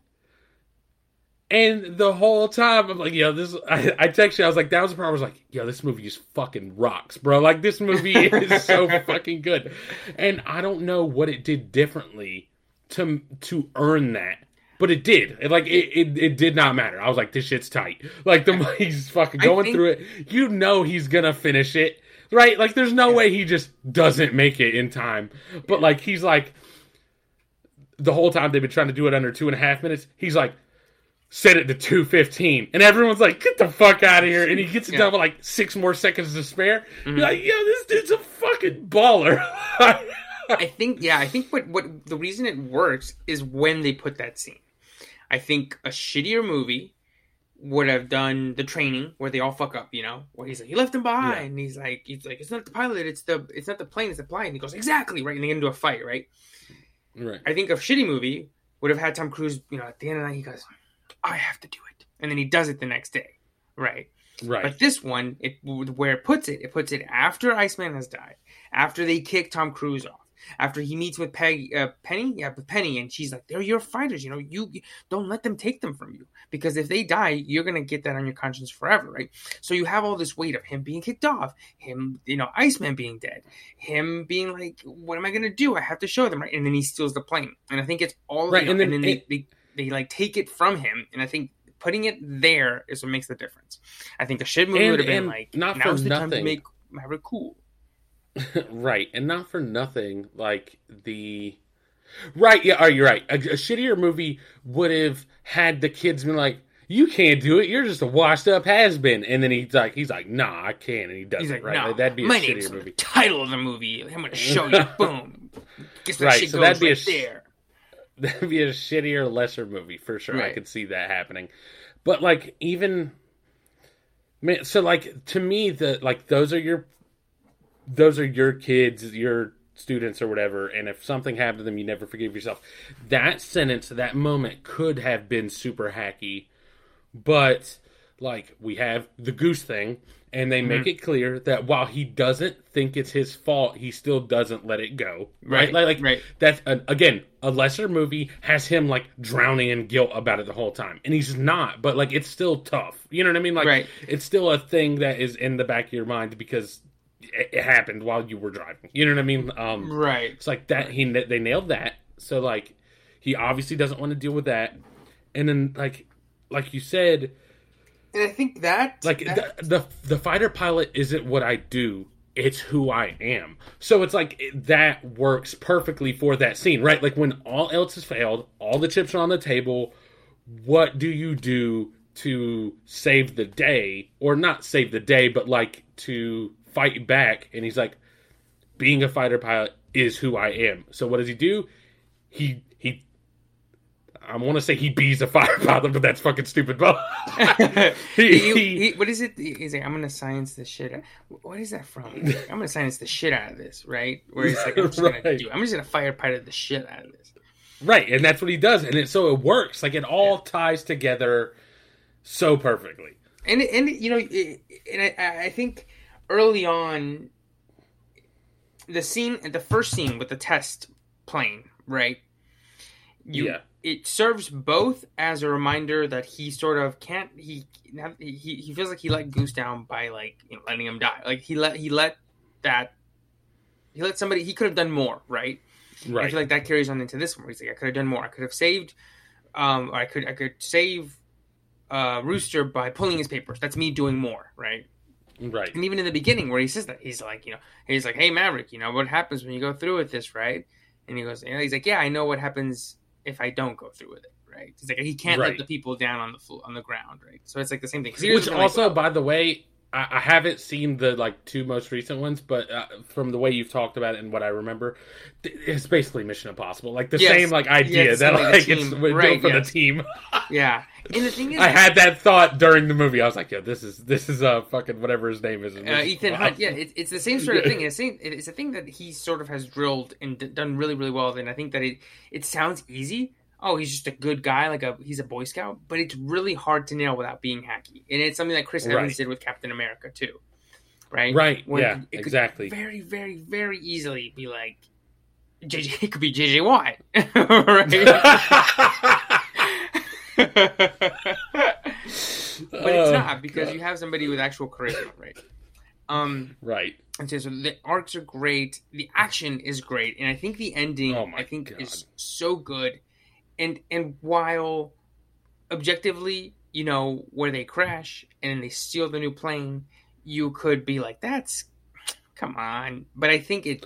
and the whole time I'm like yo this I, I text you I was like that was the part I was like yo this movie just fucking rocks bro like this movie is so fucking good and I don't know what it did differently to to earn that but it did. It, like it, it, it did not matter. I was like, this shit's tight. Like the he's fucking going think- through it. You know he's gonna finish it, right? Like there's no way he just doesn't make it in time. But like he's like, the whole time they've been trying to do it under two and a half minutes. He's like, set it to two fifteen, and everyone's like, get the fuck out of here. And he gets it Yeah. done with like six more seconds to spare. Mhm. You're like, yo, this dude's a fucking baller. I think yeah, I think what what the reason it works is when they put that scene. I think a shittier movie would have done the training where they all fuck up, you know, where he's like, he left him behind," Yeah. and he's like, "He's like, it's not the pilot, it's the it's not the plane, it's the plane." And he goes, "Exactly right," and they get into a fight, right? right. I think a shitty movie would have had Tom Cruise, you know, at the end of the night, he goes, "I have to do it," and then he does it the next day, right? Right. But this one, it where it puts it, it puts it after Iceman has died, after they kick Tom Cruise off, after he meets with Peggy, uh, Penny, yeah, with Penny, and she's like, "They're your fighters, you know. You don't let them take them from you because if they die, you're gonna get that on your conscience forever, right? So you have all this weight of him being kicked off, him, you know, Iceman being dead, him being like, "What am I gonna do? I have to show them," right? And then he steals the plane, and I think it's all Right, you know, and then and then it- they, they they like take it from him, and I think. Putting it there is what makes the difference. I think a shit movie would have been like, not for now's the time to make Maverick cool. right, and not for nothing, like the right. Yeah, are you right? A, a shittier movie would have had the kids been like, "You can't do it. You're just a washed up has been," and then he's like, "He's like, nah, I can't," and he does He's it. like, right, no, Like, that'd be a my shittier on movie. the title of the movie. I'm going to show you. Boom. Guess that Right, shit so goes that'd be a right sh- there. That'd be a shittier, lesser movie for sure. I could see that happening, but like even man, so like to me, the like those are your those are your kids, your students or whatever, and if something happened to them, you never forgive yourself. That sentence, that moment could have been super hacky, but like we have the goose thing, and they make it clear that while he doesn't think it's his fault, he still doesn't let it go. Right? Right, Like, like right. that's uh, again a lesser movie has him like drowning in guilt about it the whole time, and he's not. But like it's still tough. You know what I mean? Like Right. it's still a thing that is in the back of your mind because it, it happened while you were driving. You know what I mean? Um, Right. it's like that. He they nailed that. So like he obviously doesn't want to deal with that, and then like like you said, And I think that. like that- the, the the fighter pilot isn't what I do. It's who I am. So it's like that works perfectly for that scene, right? Like when all else has failed, all the chips are on the table. What do you do to save the day, or not save the day, but like to fight back? And he's like, being a fighter pilot is who I am. So what does he do? He he. I want to say he bees a fighter pilot, but that's fucking stupid. But he, he- he- what is it? He's like, I'm gonna science the shit. Out. What is that from? Like, I'm gonna science the shit out of this, right? Where he's like, I'm just gonna Right. do. I'm just gonna fire pilot the shit out of this. Right, and that's what he does, and it, so it works. Like it all ties together so perfectly. and and you know, it, and I, I think early on, the scene, the first scene with the test plane, right? You, Yeah. It serves both as a reminder that he sort of can't. He he he feels like he let Goose down by like you know, letting him die. Like he let he let that he let somebody. He could have done more, right? I feel like that carries on into this one. Where he's like, I could have done more. I could have saved, um, or I could I could save uh, Rooster by pulling his papers. That's me doing more, right? right. And even in the beginning, where he says that, he's like, you know, he's like, hey Maverick, you know what happens when you go through with this, right? And he goes, and he's like, yeah, I know what happens if I don't go through with it, right? He's like, he can't let the people down on the flo- on the ground, right? So it's like the same thing. Which doesn't, like, also, by the way, I, I haven't seen the like two most recent ones, but uh, from the way you've talked about it and what I remember, th- it's basically Mission Impossible. Like the Yes. same like idea Yeah, that like it's. Right, for yes. the team. yeah. And the thing is, I had that thought during the movie. I was like, yeah, this is this is uh fucking whatever his name is. uh, Ethan Hunt. Yeah, it, it's the same sort of thing. It's, same, it's a thing that he sort of has drilled and d- done really, really well. And I think that it it sounds easy. Oh, he's just a good guy, like a he's a Boy Scout, but it's really hard to nail without being hacky. And it's something that Chris Evans did with Captain America too, right? Right. Yeah. it could- exactly. Very, very, very easily be like JJ. It could be JJ Watt, right? but it's Oh, not because you have somebody with actual charisma, right? Um, right. and so, so the arcs are great, the action is great, and I think the ending Oh I think God. is so good. And and while objectively, you know, where they crash and they steal the new plane, you could be like, "That's come on," but I think it.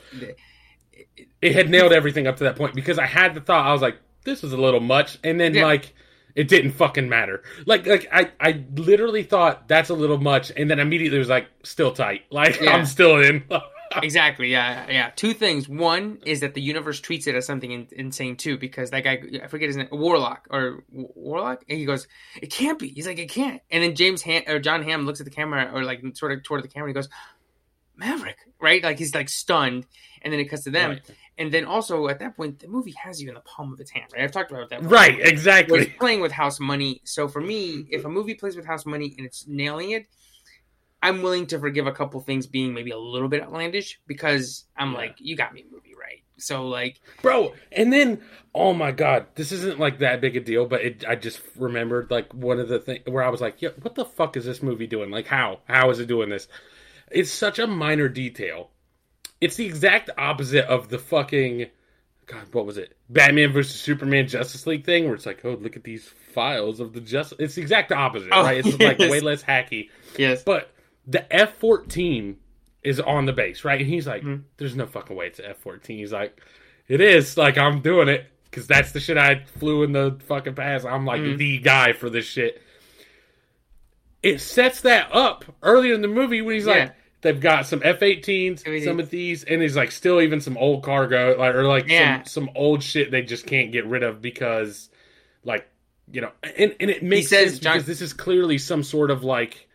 It had nailed everything up to that point because I had the thought I was like, this is a little much, and then Yeah. like. It didn't fucking matter. Like, like I, I literally thought that's a little much, and then immediately was like, still tight. Like Yeah. I'm still in. exactly yeah yeah. Two things. One is that the universe treats it as something in, insane too because that guy i forget his name warlock or warlock? And he goes it can't be. He's like it can't. And then james Hamm, or john Hamm looks at the camera or like sort of toward the camera and he goes maverick right? Like he's like stunned and then it cuts to them. Right. and then also at that point the movie has you in the palm of its hand right? I've talked about that right, exactly. it's playing with house money. So for me, if a movie plays with house money and it's nailing it, I'm willing to forgive a couple things being maybe a little bit outlandish because I'm Yeah. like, you got me, movie, right? So like, bro and then oh my god this isn't like that big a deal but it, i just remembered like one of the things where i was like yeah what the fuck is this movie doing? Like how? How is it doing this? It's such a minor detail. It's the exact opposite of the fucking god what was it? Batman versus superman justice league thing where it's like oh look at these files of the just it's the exact opposite Oh, right? It's like way less hacky. Yes, but the F fourteen is on the base, right? And he's like, Mhm. "There's no fucking way it's an F 14 He's like, "It is. Like I'm doing it because that's the shit I flew in the fucking past. I'm like Mhm. the guy for this shit." It sets that up earlier in the movie when he's Yeah. like, "They've got some F 18s, Everything. some of these, and he's like still even some old cargo, like or like Yeah. some some old shit they just can't get rid of because, like." You know, and, and it makes says sense John- because this is clearly some sort of like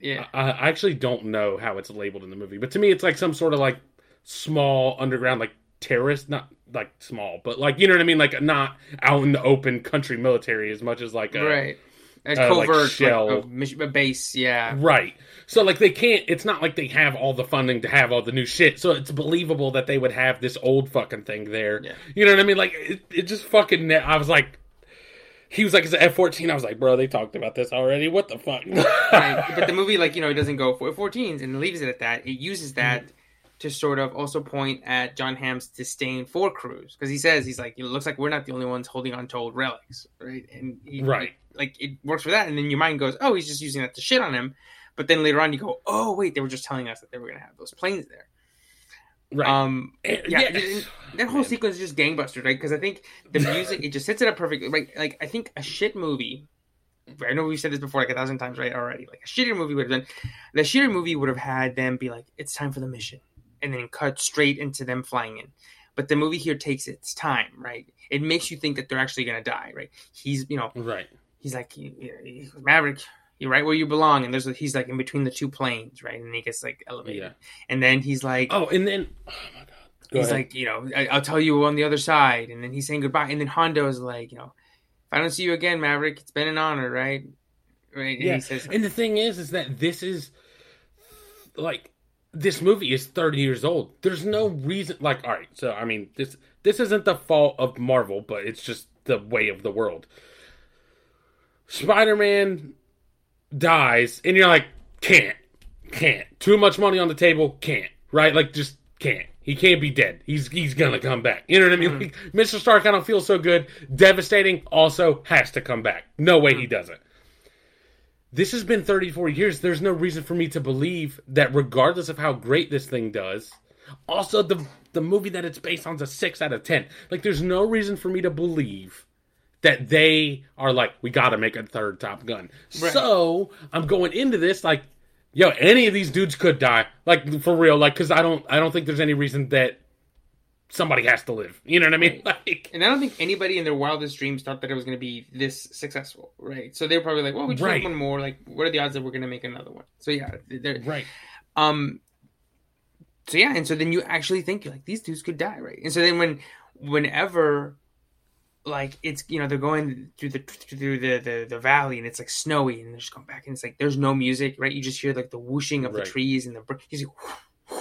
yeah, I, I actually don't know how it's labeled in the movie, but to me, it's like some sort of like small underground like terrorist, not like small, but like you know what I mean, like not out in the open country military as much as like a right. A uh, like covert shell. like, a base, yeah, right. So like they can't. It's not like they have all the funding to have all the new shit. So it's believable that they would have this old fucking thing there. Yeah. You know what I mean? Like it, it just fucking. I was like. He was like, "It's an F 14 I was like, "Bro, they talked about this already. What the fuck?" right. But the movie, like you know, it doesn't go for 14s and leaves it at that. It uses that Mm-hmm. to sort of also point at John Hamm's disdain for Cruise because he says he's like, it looks like we're not the only ones holding on to old relics, right? And he, Right. like it works for that, and then your mind goes, oh, he's just using that to shit on him. But then later on, you go, oh wait, they were just telling us that they were going to have those planes there. Right. Um, And- yeah, that whole Man. sequence is just gangbusters, right? Because I think the music it just sets it up perfectly. Right, like I think a shit movie. I know we've said this before like a thousand times, right? Already, like a shittier movie would have done. The shittier movie would have had them be like, "It's time for the mission," and then cut straight into them flying in. But the movie here takes its time, right? It makes you think that they're actually gonna die, right? He's, you know, right. he's like he, he- Maverick, you're right where you belong, and there's a, he's like in between the two planes, right? And he gets like elevated, Yeah. and then he's like, Oh, and then oh my god, Go he's ahead. like, you know, I, I'll tell you on the other side, and then he's saying goodbye, and then Hondo is like, you know, if I don't see you again, Maverick, it's been an honor, right? Right? And Yeah. he says, and the thing is, is that this is like this movie is 30 years old. There's no reason like all right, so I mean this this isn't the fault of Marvel, but it's just the way of the world. Spider-Man dies and you're like can't can't. Too much money on the table, can't. Right? Like just can't. He can't be dead. He's he's gonna come back. You know what I mean? Hmm. Like, Mr. Stark, I don't feel so good. Devastating also has to come back. No way he hmm. doesn't. This has been 34 years. There's no reason for me to believe that, regardless of how great this thing does, also the the movie that it's based on is a six out of ten. Like, there's no reason for me to believe that they are like, we got to make a third Top Gun. Right. So I'm going into this like, yo, any of these dudes could die, like for real, like because I don't, I don't think there's any reason that somebody has to live. You know what I mean? Like, And I don't think anybody in their wildest dreams thought that it was going to be this successful, right? So they were probably like, "Well, we just Right. make one more. Like, what are the odds that we're going to make another one?" So yeah, they're, right, um. So yeah, and so then you actually think you're like these dudes could die, right? And so then when, whenever, like it's you know they're going through the through the the, the valley and it's like snowy and they're just going back and it's like there's no music, right? You just hear like the whooshing of Right. the trees and the you see,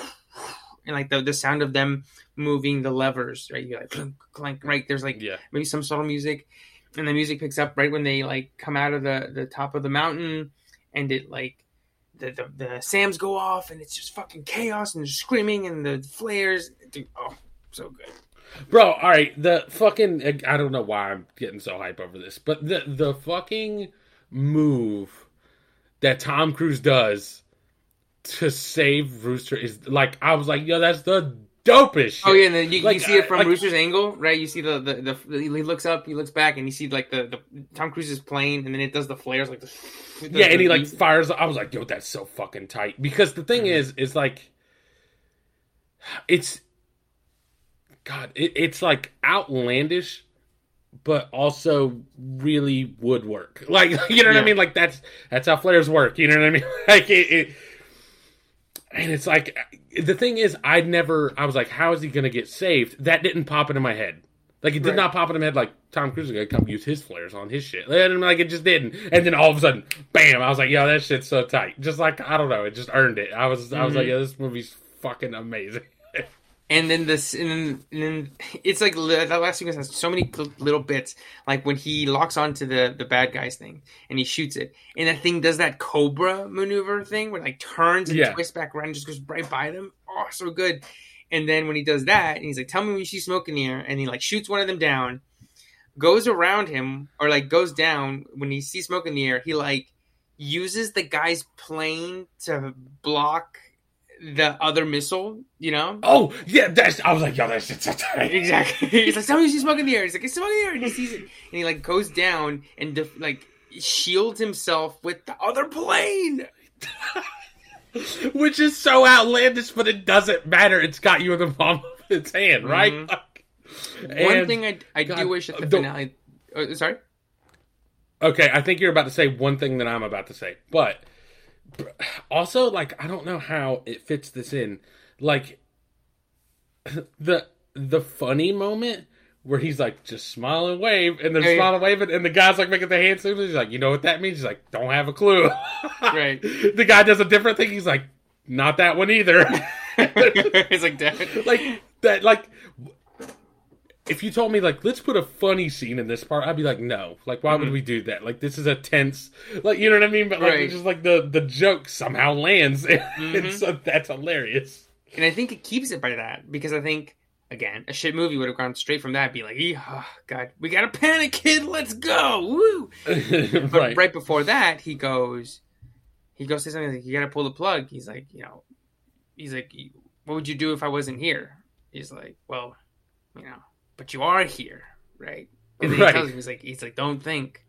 and like the the sound of them moving the levers, right? You're like clunk, clank, right? There's like yeah, maybe some subtle music and the music picks up right when they like come out of the the top of the mountain and it like the the, the sams go off and it's just fucking chaos and screaming and the flares Dude, oh so good bro. All right, the fucking, I don't know why I'm getting so hype over this, but the the fucking move that Tom Cruise does to save Rooster is like, I was like, yo, that's the dopest. Shit. oh yeah and then you, Like, you see it from I- like- rooster's angle right you see the, the the he looks up he looks back and you see like the, the tom cruise's plane and then it does the flares like the, yeah, and he like fires. I was like, yo, that's so fucking tight. Because the thing Mhm. is, is like, it's, God, it, it's like outlandish, but also really would work. Like, you know what Yeah. I mean? Like that's that's how flares work. You know what I mean? Like it. it and it's like the thing is, I never. I was like, how is he gonna get saved? That didn't pop into my head. Like it did Right. not pop into my head. Like Tom Cruise is gonna come use his flares on his shit. And like it just didn't. And then all of a sudden, bam! I was like, yo, that shit's so tight. Just like I don't know, it just earned it. I was I was like, mm-hmm. yeah, this movie's fucking amazing. And then this, and then, and then it's like that last sequence has so many little bits. Like when he locks onto the the bad guys thing and he shoots it, and that thing does that cobra maneuver thing where it like turns and Yeah. twists back around and just goes right by them. Oh, so good. And then when he does that, and he's like, "Tell me when you see smoke in the air," and he like shoots one of them down, goes around him or like goes down when he sees smoke in the air. He like uses the guy's plane to block the other missile. You know. Oh yeah, that's. I was like, yo, that shit's so. Exactly. He's like, tell me you see smoke in the air. He's like, it's smoke in the air. And he sees it. And he like goes down and def- like shields himself with the other plane. Which is so outlandish, but it doesn't matter. It's got you in the palm of its hand, right? Mhm. Like, One thing I, I God, do wish at the don't- finale. Oh, sorry. Okay, I think you're about to say one thing that I'm about to say, but also like I don't know how it fits this in. Like the the funny moment where he's like just smile and wave, and they're Yeah, yeah. smiling and waving, and the guy's like making the hand signals. He's like, you know what that means? He's like, don't have a clue. Right. the guy does a different thing. He's like, not that one either. it's like damn like that like if you told me like let's put a funny scene in this part i'd be like no like why would Mhm. we do that like this is a tense like you know what i mean but like Right. it's just like the the joke somehow lands and Mhm. so that's hilarious And I think it keeps it by that because I think again a shit movie would have gone straight from that. Be like, "Eh, oh, God, we got a panic, kid. Let's go, woo! But right right. before that, he goes, he goes to something like, "You got to pull the plug." He's like, you know, he's like, "What would you do if I wasn't here?" He's like, "Well, you know, but you are here, right?" And then Right. he tells him, he's like, he's like, "Don't think,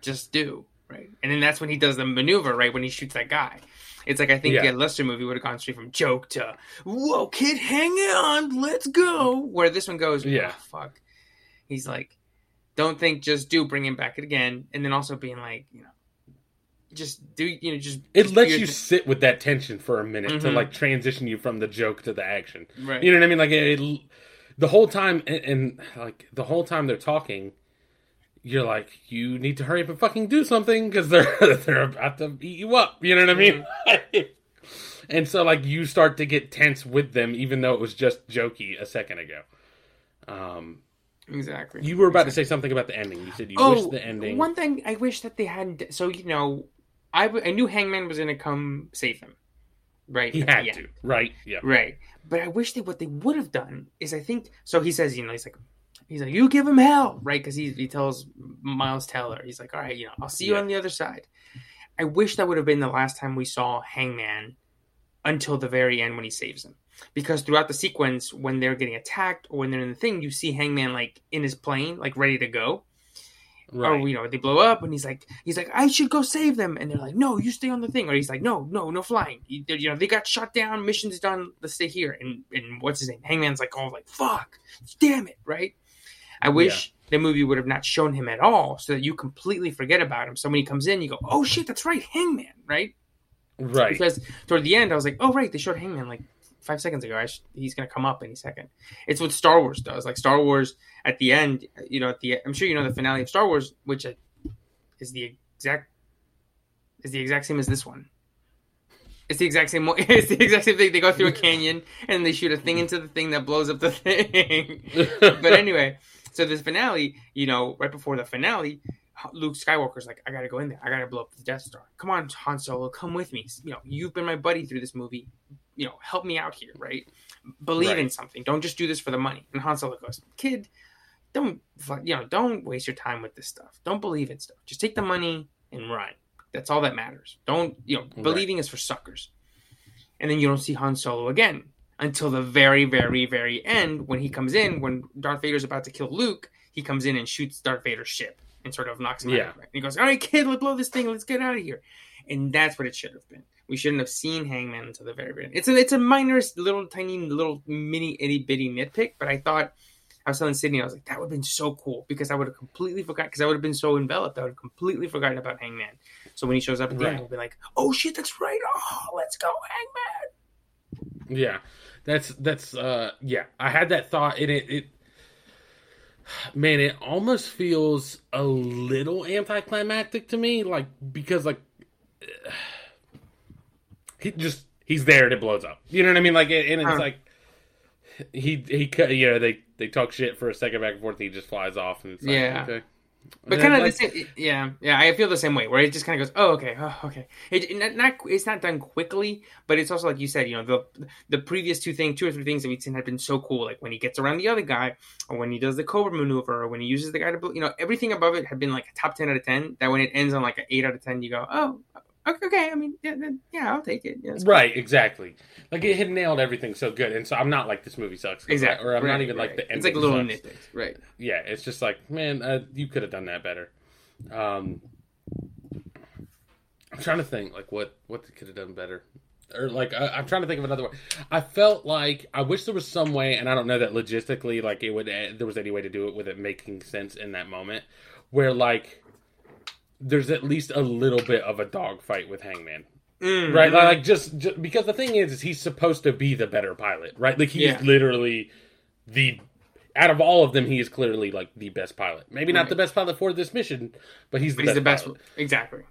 just do." Right, and then that's when he does the maneuver, right? When he shoots that guy, it's like I think Yeah. a Lester movie would have gone straight from joke to "Whoa, kid, hang on, let's go." Where this one goes, Yeah. "Oh, fuck. He's like, "Don't think, just do." Bring him back again, and then also being like, you know, just do, you know, just it just lets you sit with that tension for a minute to Mhm. like transition you from the joke to the action right. You know what I mean? Like it, it- the whole time, and, and like the whole time they're talking, you're like, you need to hurry up and fucking do something because they're they're about to eat you up. You know what I mean? and so like you start to get tense with them, even though it was just jokey a second ago. Um, exactly. you were about to say something about the ending. You said you oh, wish the ending. one thing I wish that they hadn't. So you know, I, w- I knew Hangman was going to come save him, right? he had to, right? Yeah, Right. But I wish that what they would have done is I think so he says, you know, he's like he's like, You give him hell, right? Because he he tells Miles Teller, he's like, All right, you know, I'll see you Yeah. on the other side. I wish that would have been the last time we saw Hangman until the very end when he saves him. Because throughout the sequence, when they're getting attacked or when they're in the thing, you see Hangman like in his plane, like ready to go right. or you know they blow up and he's like he's like i should go save them. And they're like no you stay on the thing. Or he's like no no no flying. You, you know they got shot down. Mission's done. Let's stay here. And and what's his name? Hangman's like oh like fuck. Damn it. Right? I wish the movie would have not shown him at all so that you completely forget about him. So when he comes in you go oh shit that's right. Hangman. Right? Right. because toward the end i was like oh right they showed hangman like five seconds ago I sh- he's gonna come up any second it's what star wars does like star wars at the end you know at the i'm sure you know the finale of star wars which uh, is the exact is the exact same as this one it's the exact same it's the exact same thing they go through a canyon and they shoot a thing into the thing that blows up the thing but anyway, so this finale, you know, right before the finale, Luke Skywalker's like, I gotta go in there. I gotta blow up the Death Star. Come on, Han Solo, come with me. You know, you've been my buddy through this movie. You know, help me out here, right? Believe in something. Don't just do this for the money. And Han Solo goes, kid, don't you know, don't waste your time with this stuff. Don't believe in stuff. Just take the money and run. That's all that matters. Don't you know? Right. Believing is for suckers. And then you don't see Han Solo again until the very, very, very end when he comes in. When Darth Vader's about to kill Luke, he comes in and shoots Darth Vader's ship and sort of knocks him Yeah. out. And he goes, "All right, kid, let's blow this thing. Let's get out of here." And that's what it should have been. We shouldn't have seen Hangman until the very, end. It's a, it's a minor, little, tiny, little, mini, itty bitty nitpick, but I thought. I was telling Sydney, I was like, that would have been so cool because I would have completely forgot because I would have been so enveloped. I would have completely forgotten about Hangman. So when he shows up at the Right. end, I'll be like, oh shit, that's right. Oh, let's go, Hangman. Yeah, that's that's uh yeah. I had that thought, and it it man, it almost feels a little anticlimactic to me, like because like he just he's there and it blows up. You know what I mean? Like, and it's Huh. like he he cut. You know, they they talk shit for a second back and forth. And he just flies off, and it's like, Yeah. okay. But kind of like, the same, yeah, yeah. I feel the same way, where it just kind of goes, "Oh, okay, oh, okay." It, not, not it's not done quickly, but it's also like you said, you know, the the previous two things, two or three things that we've seen have been so cool. Like when he gets around the other guy, or when he does the Cobra maneuver, or when he uses the guy to, you know, everything above it had been like a top ten out of ten. That when it ends on like an eight out of ten, you go, "Oh, okay, okay." I mean, yeah, yeah, I'll take it. Yeah, it's cool. Right, exactly. Like it had nailed everything so good, and so I'm not like this movie sucks, exactly. or I'm not Right, even like the end. It's like little sucks. nitpicks, right? yeah, it's just like, man, uh, you could have done that better. Um, I'm trying to think, like, what what could have done better, or like, I, I'm trying to think of another way. I felt like I wish there was some way, and I don't know that logistically, like, it would uh, there was any way to do it with it making sense in that moment, where like there's at least a little bit of a dogfight with Hangman. Mm, Right, like just, just because the thing is, is he's supposed to be the better pilot, right? Like he's Yeah. literally the out of all of them, he is clearly like the best pilot. Maybe not the best pilot for this mission, but he's the But best. he's the best, exactly.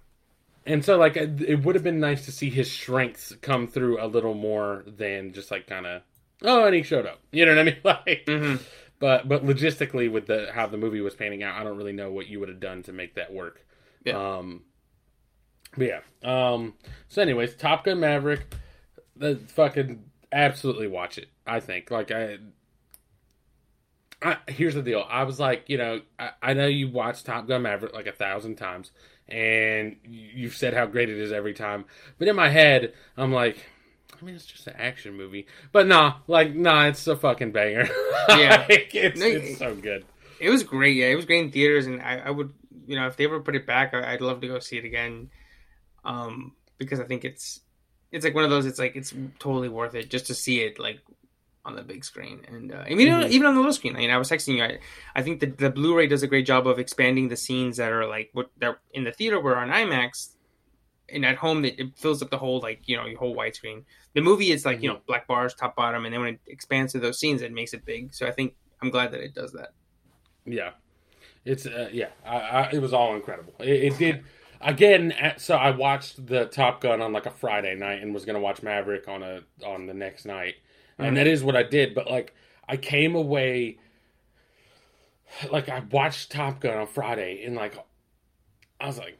And so, like, it would have been nice to see his strengths come through a little more than just like kind of, oh, and he showed up. You know what I mean? Like, hmm but but logistically, with the how the movie was panning out, I don't really know what you would have done to make that work. Yeah. Um. But yeah. Um. So, anyways, Top Gun Maverick, the fucking absolutely watch it. I think like I. I, here's the deal. I was like, you know, I, I know you watched Top Gun Maverick like a thousand times, and you- you've said how great it is every time. But in my head, I'm like, I mean, it's just an action movie. But nah, like, nah, it's a fucking banger. Yeah. Like, it's, No, it's so good. It was great. Yeah, it was great in theaters, and I, I would, you know, if they ever put it back, I, I'd love to go see it again, um, because I think it's, it's like one of those. It's like it's totally worth it just to see it like on the big screen, and uh, I mean, Mhm. even on the little screen. I mean, I was texting you. I, I think the the Blu-ray does a great job of expanding the scenes that are like what that in the theater were on IMAX. And at home, it, it fills up the whole like you know your whole widescreen. The movie is like you know black bars, top bottom, and then when it expands to those scenes, it makes it big. So I think I'm glad that it does that. Yeah, it's uh, yeah. I, I, it was all incredible. It, it did. again, at- so I watched the Top Gun on like a Friday night and was gonna watch Maverick on a on the next night, and that is what I did. But like, I came away, like I watched Top Gun on Friday, and like, I was like,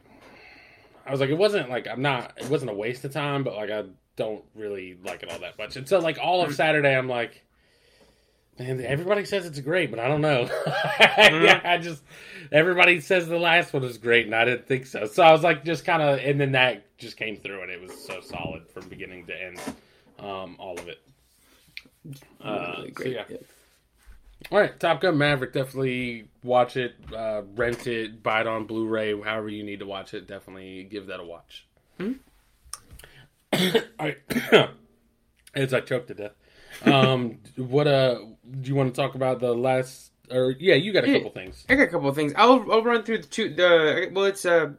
I was like, it wasn't like I'm not, it wasn't a waste of time, but like I don't really like it all that much. And so like all of Saturday, I'm like. Man, everybody says it's great, but I don't know. yeah, I just everybody says the last one was great, and I didn't think so. So I was like, just kind of, and then that just came through, and it was so solid from beginning to end, um, all of it. Uh, Really so great. yeah. All right, Top Gun Maverick. Definitely watch it, uh, rent it, buy it on Blu-ray, however you need to watch it. Definitely give that a watch. Hmm? All right, as I choke to death. Um, what uh, do you want to talk about the last? Or yeah, you got a couple things. I got a couple of things. I'll I'll run through the two the well it's uh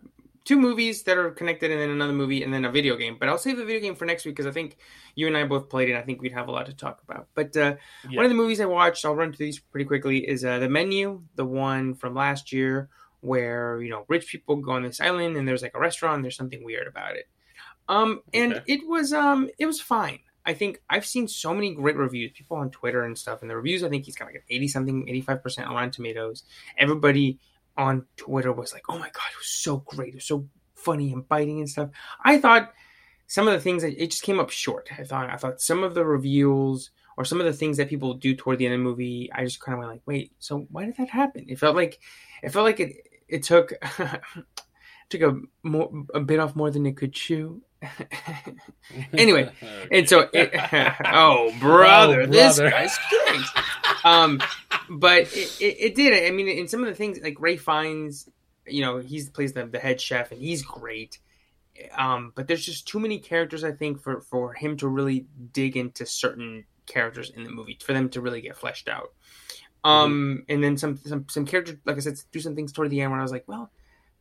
two movies that are connected and then another movie and then a video game. But I'll save the video game for next week because I think you and I both played it. I think we'd have a lot to talk about. But uh, Yeah. one of the movies I watched, I'll run through these pretty quickly, is uh, the menu, the one from last year where you know rich people go on this island and there's like a restaurant. And there's something weird about it. Um, and Okay. it was um it was fine. I think I've seen so many great reviews, people on Twitter and stuff, and the reviews. I think he's got like an eighty something, eighty five percent on Rotten Tomatoes. Everybody on Twitter was like, "Oh my god, it was so great! It was so funny and biting and stuff." I thought some of the things that it just came up short. I thought I thought some of the reviews or some of the things that people do toward the end of the movie, I just kind of went like, "Wait, so why did that happen?" It felt like it felt like it it took took a more a bit off more than it could chew. Anyway, and so it, oh brother, Oh, this brother. guy stinks. um, but it, it, it did. I mean, in some of the things like Ralph Fiennes, you know, he's plays the, the head chef and he's great. Um, but there's just too many characters, I think, for for him to really dig into certain characters in the movie for them to really get fleshed out. Um, and then some some some characters, like I said, do some things toward the end where I was like, well,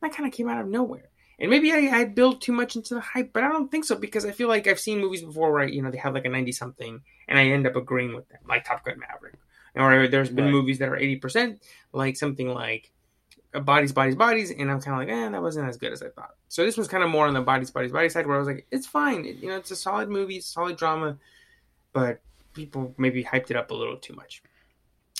that kind of came out of nowhere. And maybe I, I built too much into the hype, but I don't think so because I feel like I've seen movies before where you know they have like a ninety something, and I end up agreeing with them, like Top Gun Maverick. Or there's been Right. movies that are eighty percent, like something like uh, Bodies, Bodies, Bodies, and I'm kind of like, eh, that wasn't as good as I thought. So this was kind of more on the Bodies, Bodies, Bodies side, where I was like, it's fine, It- you know, it's a solid movie, a solid drama, but people maybe hyped it up a little too much.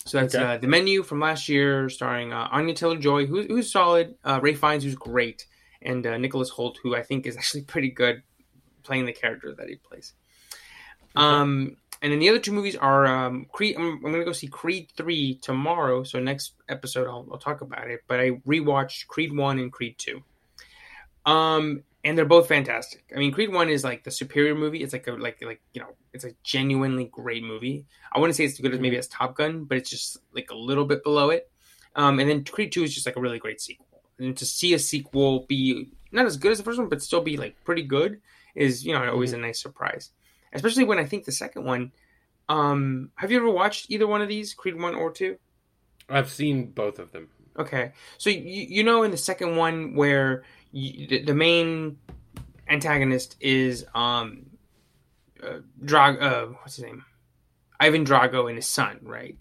So that's Okay. uh, the menu from last year, starring uh, Anya Taylor Joy, who, who's solid, uh, Ralph Fiennes, who's great, and uh, Nicholas Hoult, who I think is actually pretty good playing the character that he plays. Um, and then the other two movies are um, Creed. I'm, I'm going to go see Creed three tomorrow. So next episode I'll, I'll talk about it. But I rewatched Creed one and Creed two. Um, and they're both fantastic. I mean, Creed one is like the superior movie. It's like a like like you know, it's a genuinely great movie. I wouldn't say it's as good as maybe as Top Gun, but it's just like a little bit below it. Um, and then Creed two is just like a really great sequel. And to see a sequel be not as good as the first one, but still be like pretty good is you know always a nice surprise. Especially when I think the second one. Um, have you ever watched either one of these, Creed one or two? I've seen both of them. Okay, so you you know in the second one where you, the, the main antagonist is um, uh, Drag uh, what's his name, Ivan Drago and his son, right?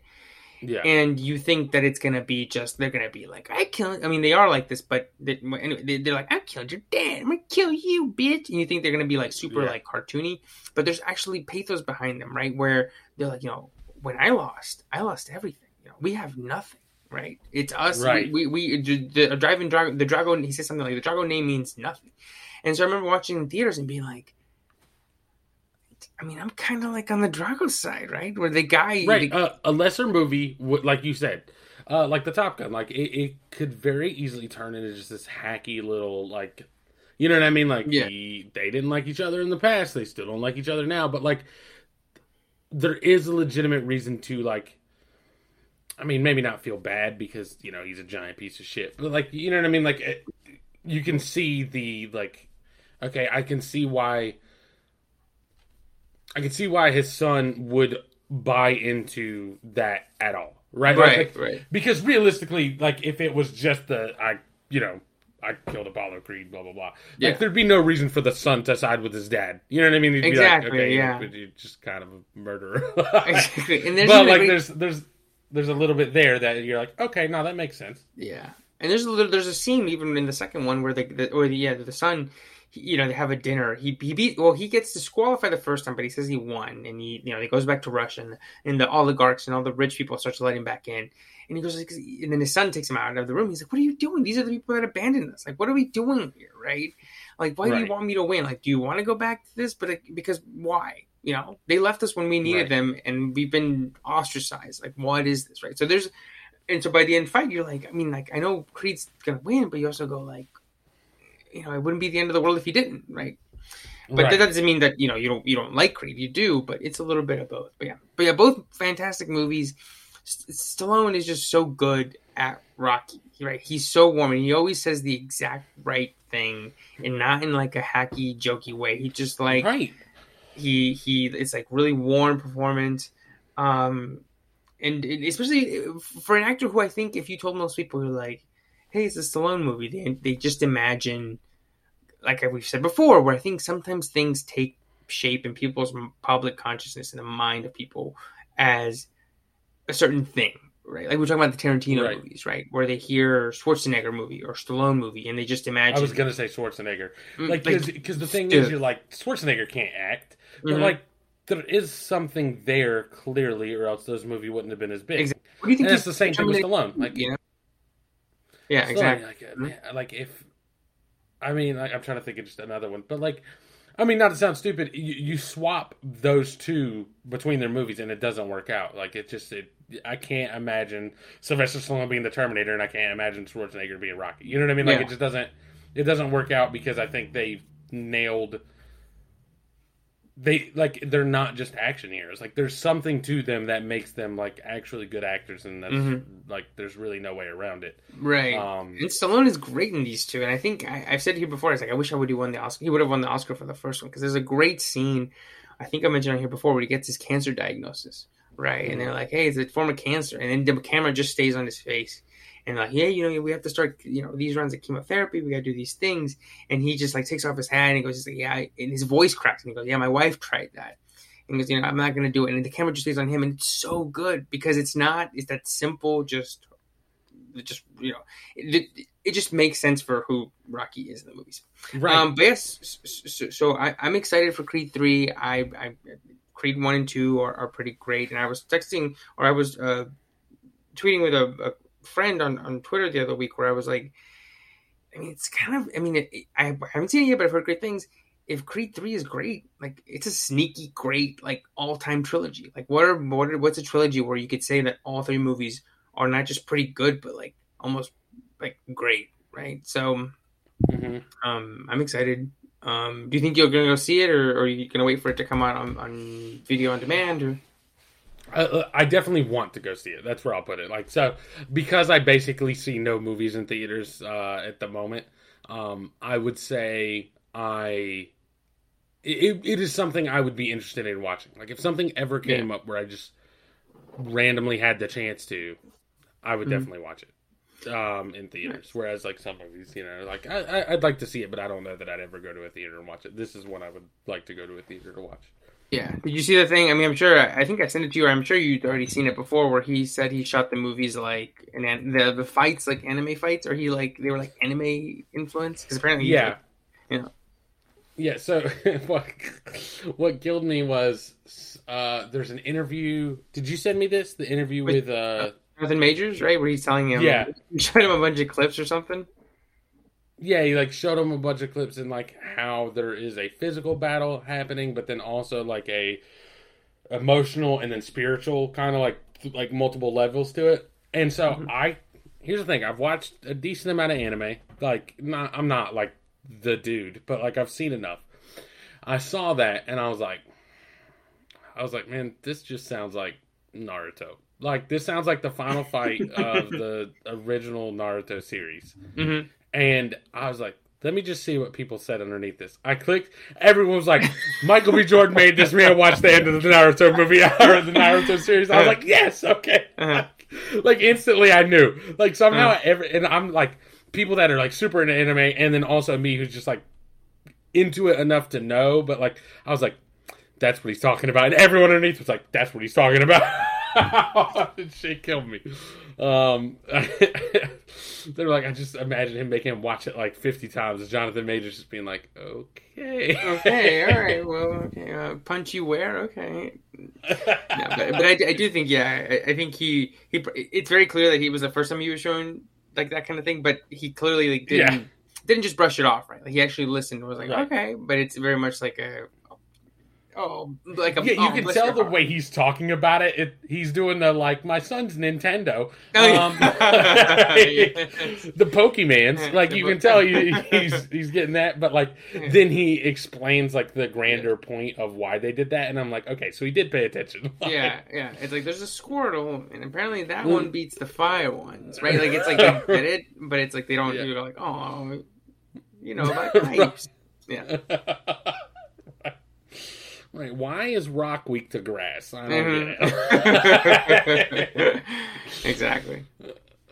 Yeah. And you think that it's gonna be just they're gonna be like I killed. I mean they are like this, but they, anyway, they- they're like I killed your dad. I'm gonna kill you, bitch. And you think they're gonna be like super Yeah. like cartoony, but there's actually pathos behind them, right? Where they're like, you know, when I lost, I lost everything. You know, we have nothing, right? It's us. Right. We we, we the driving Drago. The Drago. He says something like the Drago name means nothing. And so I remember watching in theaters and being like. I mean, I'm kind of like on the Drago side, right? Where the guy, right the- uh, a lesser movie like you said uh, like the top gun like it, it could very easily turn into just this hacky little like you know what i mean like Yeah. he- they didn't like each other in the past they still don't like each other now but like there is a legitimate reason to like i mean maybe not feel bad because you know he's a giant piece of shit but like you know what i mean like it, you can see the like okay i can see why i can see why his son would buy into that at all right Like, right, right. because realistically, like if it was just the I, you know, I killed Apollo Creed, blah blah blah. Yeah. Like there'd be no reason for the son to side with his dad. You know what I mean? He'd Exactly, Be like, okay, yeah. but you're just kind of a murderer. Exactly. And there's but like there's there's there's a little bit there that you're like, okay, now that makes sense. Yeah. And there's a little, there's a scene even in the second one where the, the or the yeah the son, he, you know, they have a dinner. He he beat well he gets disqualified the first time, but he says he won, and he you know he goes back to Russia, and, and the oligarchs and all the rich people start to let him back in. And he goes, and then his son takes him out of the room. He's like, "What are you doing? These are the people that abandoned us. Like, what are we doing here, right? Like, why do you want me to win? Like, do you want to go back to this? But like, because why? You know, they left us when we needed Right. them, and we've been ostracized. Like, what is this, right? So there's, and so by the end fight, you're like, I mean, like, I know Creed's gonna win, but you also go like, you know, it wouldn't be the end of the world if he didn't, right? But Right. that doesn't mean that you know you don't you don't like Creed. You do, but it's a little bit of both. But yeah, but yeah, both fantastic movies. S- Stallone is just so good at Rocky, right? He's so warm, and he always says the exact right thing, and not in like a hacky, jokey way. He just like right. he he. It's like really warm performance, um, and it, especially for an actor who I think if you told most people you're like, "Hey, it's a Stallone movie," they they just imagine, like we've said before, where I think sometimes things take shape in people's public consciousness and the mind of people as a certain thing, right? Like we're talking about the Tarantino Right. movies, right? Where they hear Schwarzenegger movie or Stallone movie and they just imagine. I was gonna say Schwarzenegger, Mm, like because the thing dude. is, you're like Schwarzenegger can't act, but Mhm. like there is something there clearly, or else this movie wouldn't have been as big. Exactly. what do you think? And it's the same thing with Stallone. Like, you know? Yeah, exactly. Like, man, like if, I mean, like, I'm trying to think of just another one, but like, I mean, not to sound stupid, you, you swap those two between their movies and it doesn't work out. Like it just, it, I can't imagine Sylvester Stallone being the Terminator, and I can't imagine Schwarzenegger being Rocky. You know what I mean? Like Yeah. it just doesn't, it doesn't work out because I think they nailed. They like they're not just action heroes. Like there's something to them that makes them like actually good actors, and that's Mhm. like there's really no way around it. Right. Um, and Stallone is great in these two, and I think I, I've said here before. It's like I wish I would have won the Oscar. He would have won the Oscar for the first one because there's a great scene. I think I mentioned on here before where he gets his cancer diagnosis, right? And they're like, "Hey, it's a form of cancer," and then the camera just stays on his face, and like, "Yeah, you know, we have to start, you know, these runs of chemotherapy. We got to do these things." And he just like takes off his hat and he goes, he's like, "Yeah," and his voice cracks, and he goes, "Yeah, my wife tried that." And he goes, "You know, I'm not going to do it." And the camera just stays on him, and it's so good because it's not it's that simple, just just you know it, it just makes sense for who Rocky is in the movies. right. Um, but yes, so, so I, I'm excited for Creed three. I, I Creed one and two are, are pretty great, and I was texting or I was uh, tweeting with a, a friend on, on Twitter the other week where I was like, I mean, it's kind of I mean, it, I haven't seen it yet, but I've heard great things. If Creed three is great, like it's a sneaky great like all time trilogy. Like what are what are, what's a trilogy where you could say that all three movies are not just pretty good, but like almost like great, right? So Mhm. um, I'm excited. Um, do you think you're gonna go see it, or, or are you gonna wait for it to come out on, on video on demand? Or I, I definitely want to go see it. That's where I'll put it. Like so, because I basically see no movies in theaters uh, at the moment. Um, I would say I it, it is something I would be interested in watching. Like if something ever came up where I just randomly had the chance to, I would Mhm. definitely watch it um, in theaters. Whereas like some movies, you know, like I, I, I'd like to see it, but I don't know that I'd ever go to a theater and watch it. This is one I would like to go to a theater to watch. Yeah, did you see the thing? I mean, I'm sure. I think I sent it to you. Or I'm sure you'd already seen it before, where he said he shot the movies like and the the fights like anime fights, or he like they were like anime influence because apparently he's, Yeah. like- yeah. Yeah, so what what killed me was uh there's an interview. Did you send me this? The interview With- with uh Jonathan Majors, right? Where he's telling him, Yeah. he showed him a bunch of clips or something. Yeah, he like showed him a bunch of clips and like how there is a physical battle happening, but then also like a emotional and then spiritual kind of like like multiple levels to it. And so Mhm. I here's the thing, I've watched a decent amount of anime. Like not I'm not like the dude, but like I've seen enough. I saw that and I was like I was like, man, this just sounds like Naruto. Like this sounds like the final fight of the original Naruto series. Mm-hmm. And I was like, let me just see what people said underneath this. I clicked. Everyone was like, Michael B. Jordan made this. Gotta watch the end of the Naruto movie or the Naruto series. I was like, yes, okay. Uh-huh. Like instantly, I knew. Like somehow, Uh-huh. every and I'm like people that are like super into anime, and then also me who's just like into it enough to know. But like, I was like, that's what he's talking about, and everyone underneath was like, that's what he's talking about. Shit killed me. Um, they're like, I just imagine him making him watch it like fifty times. Jonathan Majors just being like, okay, okay, all right, well, okay, uh, punch you where? Okay, yeah, but, but I, I, do think, yeah, I, I, think he he. It's very clear that he was the first time he was shown like that kind of thing, but he clearly like didn't. Yeah. Didn't just brush it off, right? Like he actually listened and was like, right. "Okay," but it's very much like a oh, like a, yeah, you oh, can tell the way he's talking about it. it. He's doing the like my son's Nintendo, oh, um, the Pokemans. Like you can tell he, he's he's getting that, but like then he explains like the grander point of why they did that, and I'm like, okay, so he did pay attention. yeah, yeah. It's like there's a Squirtle, and apparently that one beats the fire ones, right? Like it's like they get it, but it's like they don't. Yeah. You're like, oh, you know, pipes. Yeah. Right. Why is rock weak to grass? I don't mm-hmm. get it. exactly.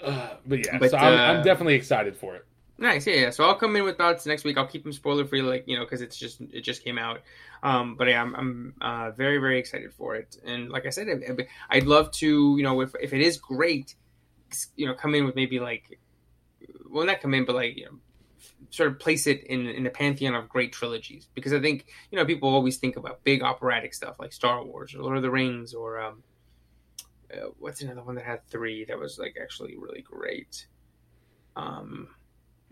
Uh, but yeah, but, so I'm, uh, I'm, definitely excited for it. Nice, yeah, yeah. So I'll come in with thoughts next week. I'll keep them spoiler free, like you know, because it's just it just came out. Um, but yeah, I'm I'm uh, very very excited for it. And like I said, I'd love to you know if if it is great, you know, come in with maybe like, well, not come in, but like you know, sort of place it in in the pantheon of great trilogies because I think you know people always think about big operatic stuff like Star Wars or Lord of the Rings or um, uh, what's another one that had three that was like actually really great. Um,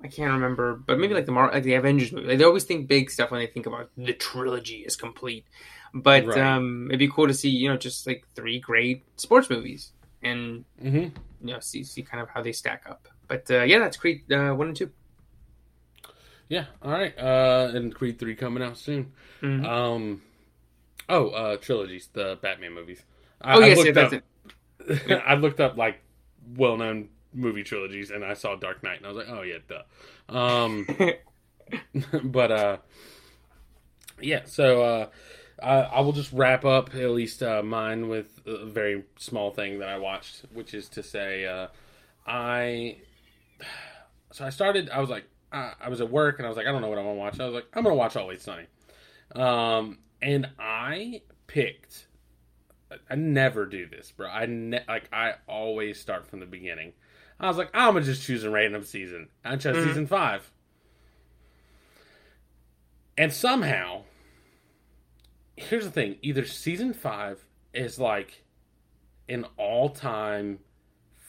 I can't remember, but maybe like the Mar- like the Avengers movie. Like they always think big stuff when they think about the trilogy is complete. But right. um, it'd be cool to see you know just like three great sports movies and mm-hmm. you know see see kind of how they stack up. But uh, yeah, that's Creed uh, one and two. Yeah. All right. Uh, and Creed three coming out soon. Mm-hmm. Um. Oh, uh, trilogies, the Batman movies. I, oh yes, I yeah, that's it. I looked up like well known movie trilogies, and I saw Dark Knight, and I was like, oh yeah, duh. Um. but uh, yeah. So uh. I, I will just wrap up at least uh, mine with a very small thing that I watched, which is to say, uh, I so I started. I was like, I, I was at work and I was like, I don't know what I'm gonna watch. I was like, I'm gonna watch Always Sunny, um, and I picked. I never do this, bro. I ne- like I always start from the beginning. I was like, I'm gonna just choose a random season. I chose mm-hmm. season five, and somehow, here's the thing: either season five is like an all-time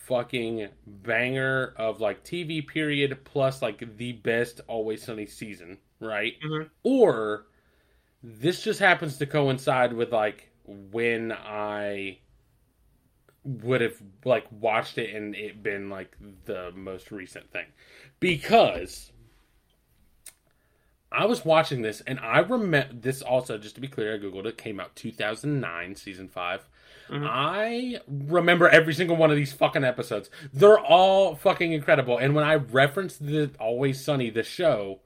fucking banger of like TV period plus like the best Always Sunny season, right? Mm-hmm. Or this just happens to coincide with like when I would have like watched it and it been like the most recent thing because I was watching this and I remember this also just to be clear I googled it came out 2009 season 5 Mm-hmm. I remember every single one of these fucking episodes. They're all fucking incredible. And when I reference the Always Sunny, the show,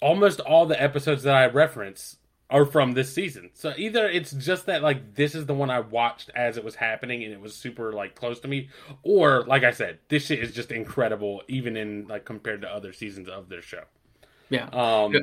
almost all the episodes that I reference are from this season. So either it's just that like this is the one I watched as it was happening and it was super like close to me, or like I said, this shit is just incredible even in like compared to other seasons of their show. Yeah. Um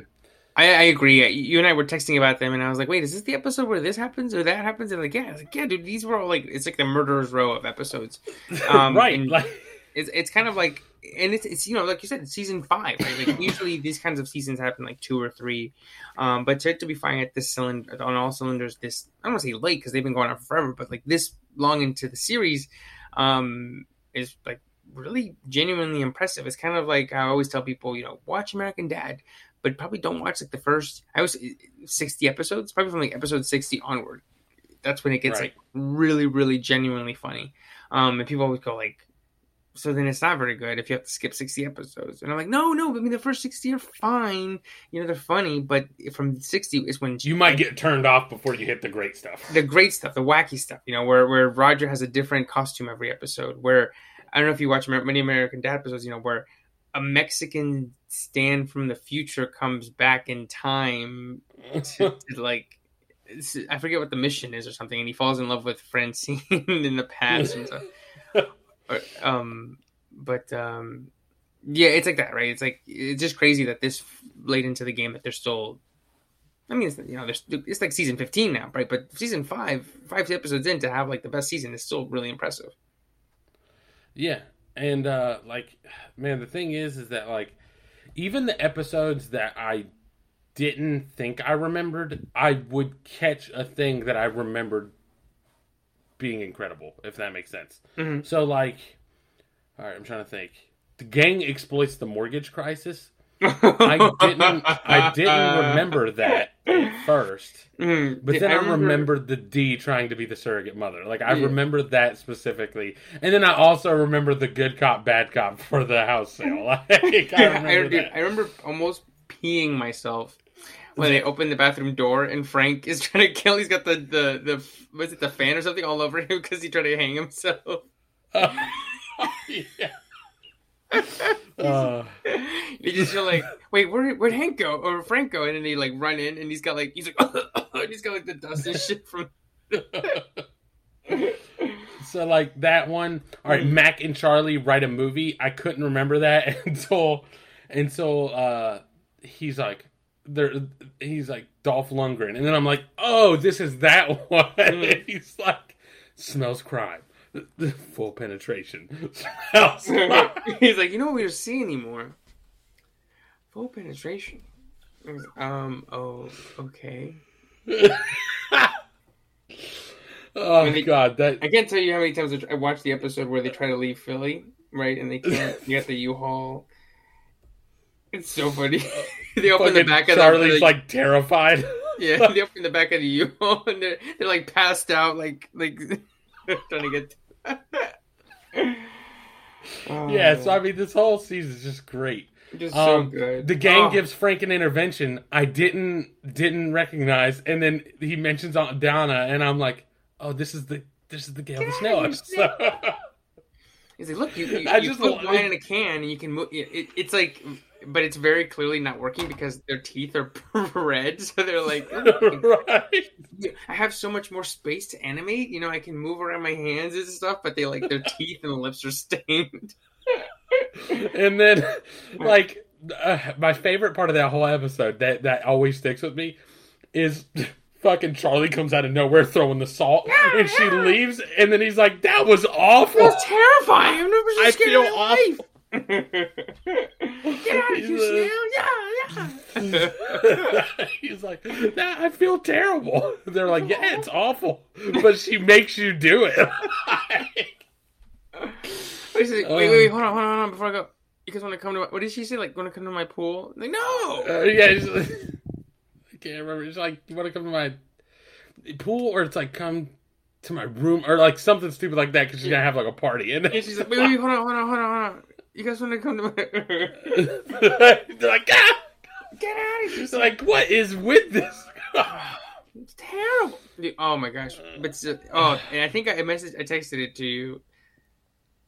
I, I, agree. You and I were texting about them, and I was like, "Wait, is this the episode where this happens or that happens?" And like, yeah, I was like, yeah, dude, these were all like, it's like the murderer's row of episodes, um, right? Like, it's it's kind of like, and it's it's you know, like you said, season five, right? Like usually these kinds of seasons happen like two or three, um, but to, to be fine at this cylinder on all cylinders, this I don't want to say late because they've been going on forever, but like this long into the series, um, is like really genuinely impressive. It's kind of like I always tell people, you know, watch American Dad but probably don't watch like the first I was 60 episodes, probably from like episode 60 onward. That's when it gets right. like really, really genuinely funny. Um, and people always go like, so then it's not very good if you have to skip 60 episodes. And I'm like, no, no, I mean, the first 60 are fine. You know, they're funny, but from 60 is when you might get turned off before you hit the great stuff. The great stuff, the wacky stuff, you know, where, where Roger has a different costume every episode. Where I don't know if you watch many American Dad episodes, you know, where a Mexican stand from the future comes back in time to, to like I forget what the mission is or something, and he falls in love with Francine in the past. And stuff. or, um, but um, yeah, it's like that, right? It's like it's just crazy that this late into the game that they're still I mean, it's, you know, there's, it's like season 15 now, right? But season five, five episodes in to have like the best season is still really impressive. Yeah, and uh like, man, the thing is, is that like, even the episodes that I didn't think I remembered, I would catch a thing that I remembered being incredible, if that makes sense. Mhm. So like, all right, I'm trying to think. The gang exploits the mortgage crisis. I didn't. I didn't remember that at first, Mhm. but Yeah, then I, remember- remembered the D trying to be the surrogate mother. Like I Yeah. remembered that specifically, and then I also remember the good cop, bad cop for the house sale. Like, I I, remember dude, that. I remember almost peeing myself when they open the bathroom door and Frank is trying to kill. He's got the the the was it the fan or something all over him because he tried to hang himself. yeah. Uh, you just feel like, wait, where where'd Hank go or Franco? And then they like run in and he's got like he's like and he's got like the dust and shit from. so like that one. All right, Mac and Charlie write a movie. I couldn't remember that until until uh he's like there he's like Dolph Lundgren, and then I'm like, oh, this is that one. Mm. he's like smells crime, full penetration, he's like, you know what we don't see anymore? Full penetration. Um. Oh. Okay. oh they- god, that I can't tell you how many times I watched the episode where they try to leave Philly, right? And they can't. You got the U-Haul. It's so funny. they open the back of. Charlie's the like terrified. yeah. They open the back of the U-Haul and they're, they're like passed out, like like trying to get. Oh, yeah, so I mean, this whole season is just great. just so Um, good. The gang Oh, gives Frank an intervention I didn't didn't recognize, and then he mentions Aunt Donna, and I'm like, oh, this is the this is the Gail the Snail episode. He's like, look, you, you, I you just put wine in a can and you can move. It, it- it's like, but it's very clearly not working because their teeth are red. So they're like, right? I have so much more space to animate. You know, I can move around my hands and stuff, but they like their teeth and lips are stained. And then, like, uh, my favorite part of that whole episode that that always sticks with me is. Fucking Charlie comes out of nowhere throwing the salt, and she leaves, and then he's like, "That was awful." That's terrifying. I've never I feel awful." life. Get out of here, a- Snail! Yeah, yeah. He's like, "That- I feel terrible. They're like, yeah, it's awful, but she makes you do it. Wait, wait, wait, wait, hold on, hold on, hold on, before I go. You guys want to come to my, what did she say? Like, want to come to my pool? Like, no! Uh, yeah, it's like- I can't remember. It's like, you want to come to my pool, or it's like, come to my room, or like something stupid like that, because she's gonna have like a party. And And she's like, wait, wait, hold on, hold on, hold on, hold on. You guys want to come to my, they're like, ah! get out of here. She's like, what is with this? It's terrible. Dude, oh my gosh. But, so- oh, and I think I messaged, I texted it to you.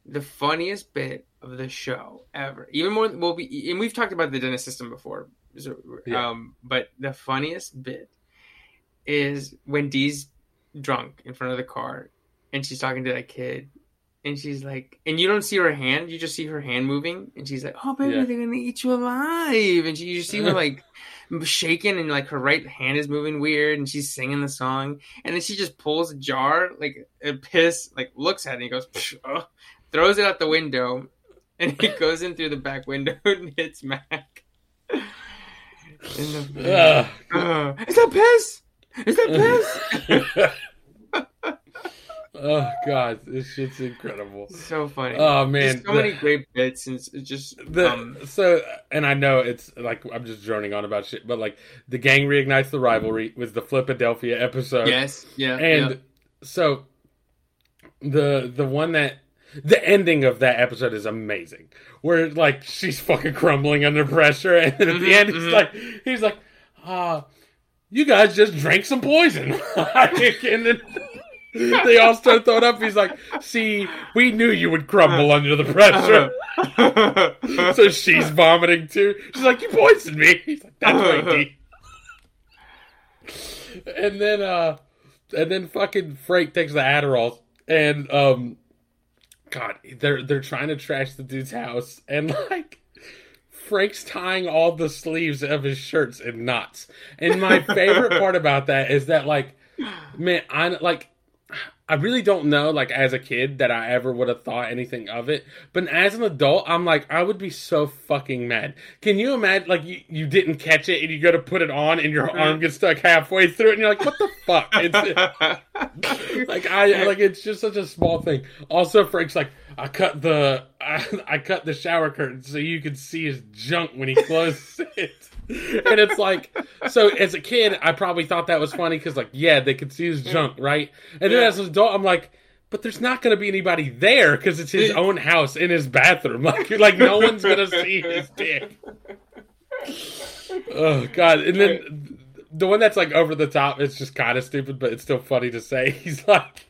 The funniest bit of the show ever. Even more, well, we, and we've talked about the Dennis system before. So, Yeah. um, but the funniest bit is when Dee's drunk in front of the car and she's talking to that kid. And she's like, and you don't see her hand, you just see her hand moving. And she's like, oh, baby, Yeah. they're going to eat you alive. And she, you just see her like shaking and like her right hand is moving weird and she's singing the song. And then she just pulls a jar, like a piss, like looks at it and goes, oh," throws it out the window. And it goes in through the back window and hits Mac. In the, uh, is that piss? Is that piss? oh god, this shit's incredible. so funny. Oh man, There's so the- many great bits and it's just The, um, so, and I know it's like I'm just droning on about shit, but like the gang reignites the rivalry was the Philadelphia episode, yes, yeah, and yeah. so the the one that the ending of that episode is amazing, where like she's fucking crumbling under pressure, and then at the Mhm, end he's mhm. like he's like, ah, you guys just drank some poison, and then. They all start throwing up. He's like, "See, we knew you would crumble under the pressure." so she's vomiting too. She's like, "You poisoned me." He's like, "That's right, And then, uh, and then fucking Frank takes the Adderall, and um, God, they're they're trying to trash the dude's house, and like, Frank's tying all the sleeves of his shirts in knots. And my favorite part about that is that like man, I like I really don't know, like as a kid, that I ever would have thought anything of it. But as an adult, I'm like, I would be so fucking mad. Can you imagine, like, you, you didn't catch it and you go to put it on and your mm-hmm. arm gets stuck halfway through it and you're like, what the fuck? Like, I, like, it's just such a small thing. Also, Frank's like, I cut the, I, I cut the shower curtain so you could see his junk when he closes it and it's like, so as a kid, I probably thought that was funny because, like, yeah, they could see his junk, right? And then Yeah. as an adult, I'm like, but there's not going to be anybody there because it's his own house in his bathroom. Like, you're like, no one's going to see his dick. Oh God! And then the one that's like over the top, it's just kind of stupid, but it's still funny to say. He's like.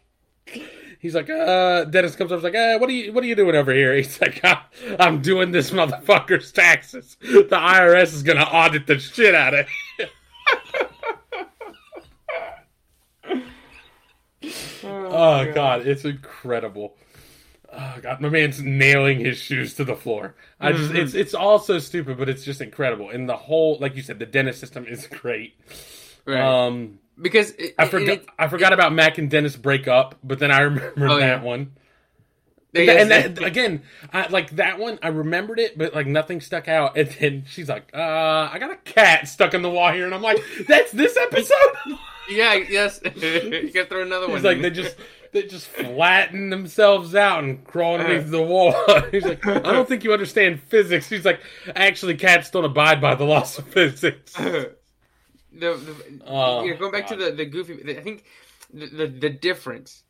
He's like, uh, Dennis comes up, he's like, uh, what are you, what are you doing over here? He's like, "Ah, I'm doing this motherfucker's taxes. The IRS is gonna audit the shit out of it. Oh god, it's incredible. Oh god, my man's nailing his shoes to the floor. I just, it's, it's all so stupid, but it's just incredible. And the whole, like you said, the Dennis system is great. Right. Um, because it, I forgot, it- I forgot about Mac and Dennis break up, but then I remember Oh, that yeah. one. it- and that again, I, like that one, I remembered it, but like nothing stuck out. And then she's like, "Uh, I got a cat stuck in the wall here," and I'm like, "That's this episode." yeah, yes. you gotta throw another one. He's like, in. they just they just flatten themselves out and crawl underneath the wall. He's like, I don't think you understand physics. He's like, actually, cats don't abide by the laws of physics. the, the Oh, you know, going back God. to the the goofy. I think the, the the difference,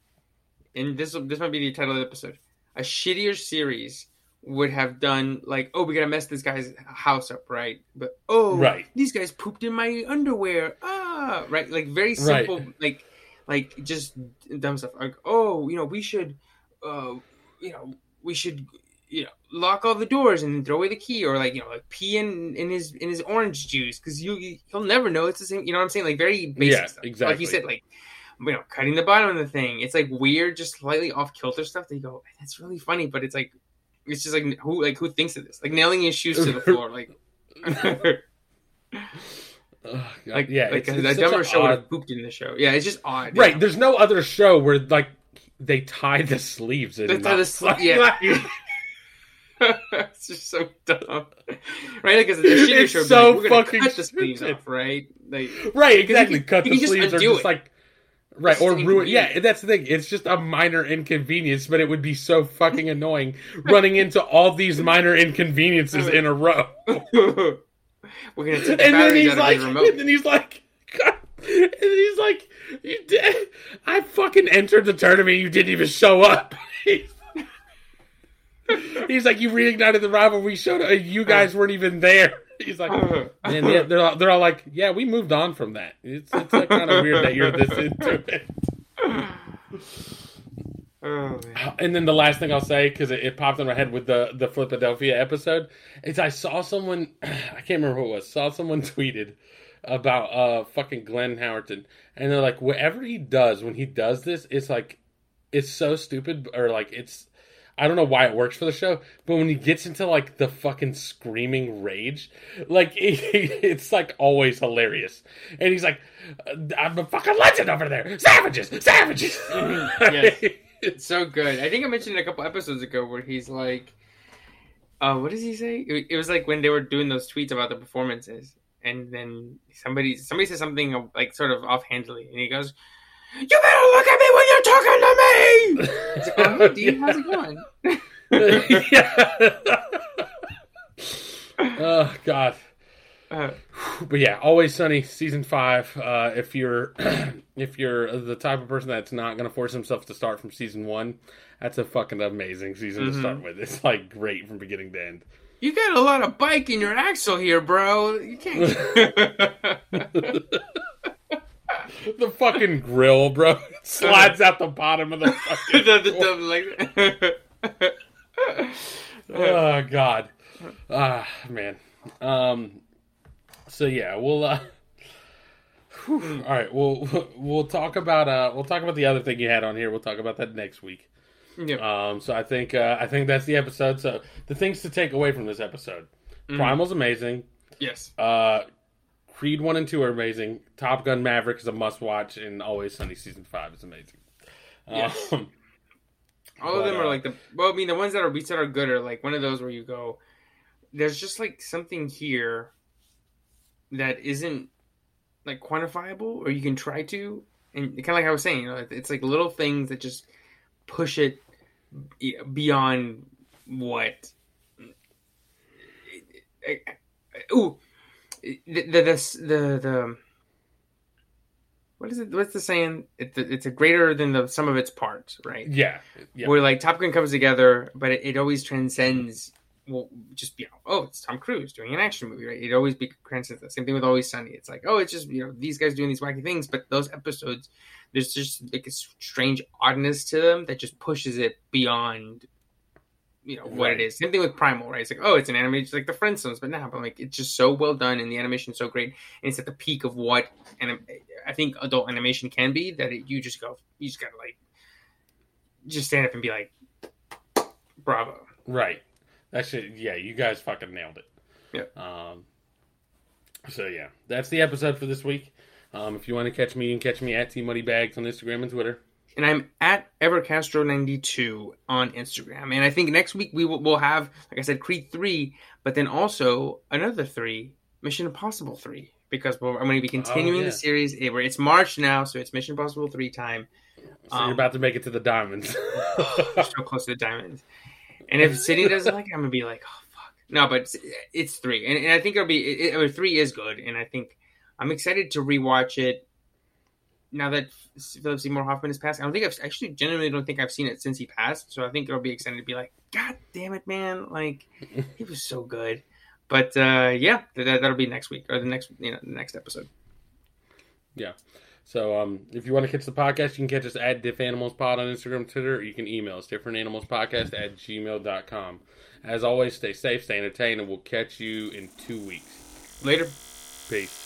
and this this might be the title of the episode. A shittier series would have done like, oh, we gotta mess this guy's house up, right? But oh, Right. these guys pooped in my underwear. Ah, right, like very Right. simple, like like just dumb stuff. Like, oh, you know, we should, uh, you know, we should. You know, lock all the doors and throw away the key, or like you know, like pee in in his in his orange juice because you he'll never know it's the same. You know what I'm saying? Like very basic Yeah, stuff. Like you said, like you know, cutting the bottom of the thing. It's like weird, just slightly off kilter stuff. That you go, that's really funny, but it's like it's just like who like who thinks of this? Like nailing his shoes to the floor, like Ugh, like yeah, like it's, a, a dumber show would have pooped in the show. Yeah, it's just odd. Right, there's no other show where like they tie the sleeves in. That's how the knots. sl- yeah. it's just so dumb, right? Because the shittier It's show, would be so like, fucking cut the sleeves stupid. off, right? Like, Right, exactly. you Cut you the just sleeves or just it. like right It's or ruin. Yeah, that's the thing. It's just a minor inconvenience, but it would be so fucking annoying running into all these minor inconveniences in a row. We're gonna take the and then batteries he's out like, of remote. and then he's like, God. and he's like, you did. I fucking entered the tournament. You didn't even show up. he's like, you reignited the rivalry. We showed up. You guys uh. weren't even there. He's like, and they're all, they're all like, yeah, we moved on from that. It's it's like kind of weird that you're this into it. Oh. And then the last thing I'll say because it, it popped in my head with the the Philadelphia episode is I saw someone I can't remember who it was saw someone tweeted about uh fucking Glenn Howerton and they're like whatever he does when he does this it's like it's so stupid or like it's I don't know why it works for the show, but when he gets into like the fucking screaming rage, like it's like always hilarious. And he's like, "I'm a fucking legend over there, savages, savages." Yes. It's so good. I think I mentioned it a couple episodes ago where he's like, uh, what does he say? It, it was like when they were doing those tweets about the performances, and then somebody somebody says something uh, like sort of offhandedly, and he goes, "You better look at me when you're talking to me." It's like, oh, hey, dude, how's it going? yeah. oh God. Uh, But yeah, always sunny season five. Uh, if you're if you're the type of person that's not going to force himself to start from season one, that's a fucking amazing season to Mhm. start with. It's like great from beginning to end. you got a lot of bike in your axle here, bro. You can't. the fucking grill, bro, slides out the bottom of the the, fucking. the, the, like, oh God, ah man. Um. So yeah, we'll. Uh, whew, all right, we'll we'll talk about uh we'll talk about the other thing you had on here. We'll talk about that next week. yeah. Um. So I think uh, I think that's the episode. So the things to take away from this episode. Mhm. Primal's amazing. Yes. Uh, Creed one and two are amazing. Top Gun Maverick is a must watch, and Always Sunny season five is amazing. Yes. Um, All of But, them are uh, like the well, I mean, the ones that are we said are good are like one of those where you go, there's just like something here that isn't like quantifiable, or you can try to, and kind of like I was saying, you know, it's like little things that just push it beyond what. Ooh, the the the the, the what is it? What's the saying? It's a, it's a greater than the sum of its parts, right? yeah, yeah, Where like Top Gun comes together, but it, it always transcends. Well, just you know, oh, it's Tom Cruise doing an action movie, right? It always be transcends that. Same thing with Always Sunny. It's like, oh, it's just you know these guys doing these wacky things, but those episodes, there's just like a strange oddness to them that just pushes it beyond. You know what Right. it is. Same thing with Primal, right? It's like, oh, it's an animation, it's like the Flintstones, but now, but like it's just so well done, and the animation's so great, and it's at the peak of what, and I think adult animation can be. That it, you just go, you just gotta like, just stand up and be like, bravo. right. That shit. Yeah, you guys fucking nailed it. Yeah. Um. So yeah, that's the episode for this week. Um, if you want to catch me, you can catch me at T Muddy Bags on Instagram and Twitter. and I'm at Evercastro92 on Instagram. And I think next week we will we'll have, like I said, Creed 3, but then also another 3, Mission Impossible 3. Because we're, I'm going to be continuing yeah. the series. It's March now, so it's Mission Impossible 3 time. So Um, you're about to make it to the diamonds. So close to the diamonds. And if City doesn't like it, I'm going to be like, oh, fuck. No, but it's, 3. And, and I think it'll be, it, it, 3 is good. And I think I'm excited to rewatch it now that Philip Seymour Hoffman has passed. I don't think I've actually genuinely don't think I've seen it since he passed. So I think it'll be exciting to be like, God damn it, man! Like he was so good. But uh, yeah, that, that'll be next week or the next you know the next episode. So um, if you want to catch the podcast, you can catch us at Diff Animals Pod on Instagram, Twitter, or you can email us differentanimalspodcast at gmail.com. As always, stay safe, stay entertained, and we'll catch you in two weeks. Later. Peace.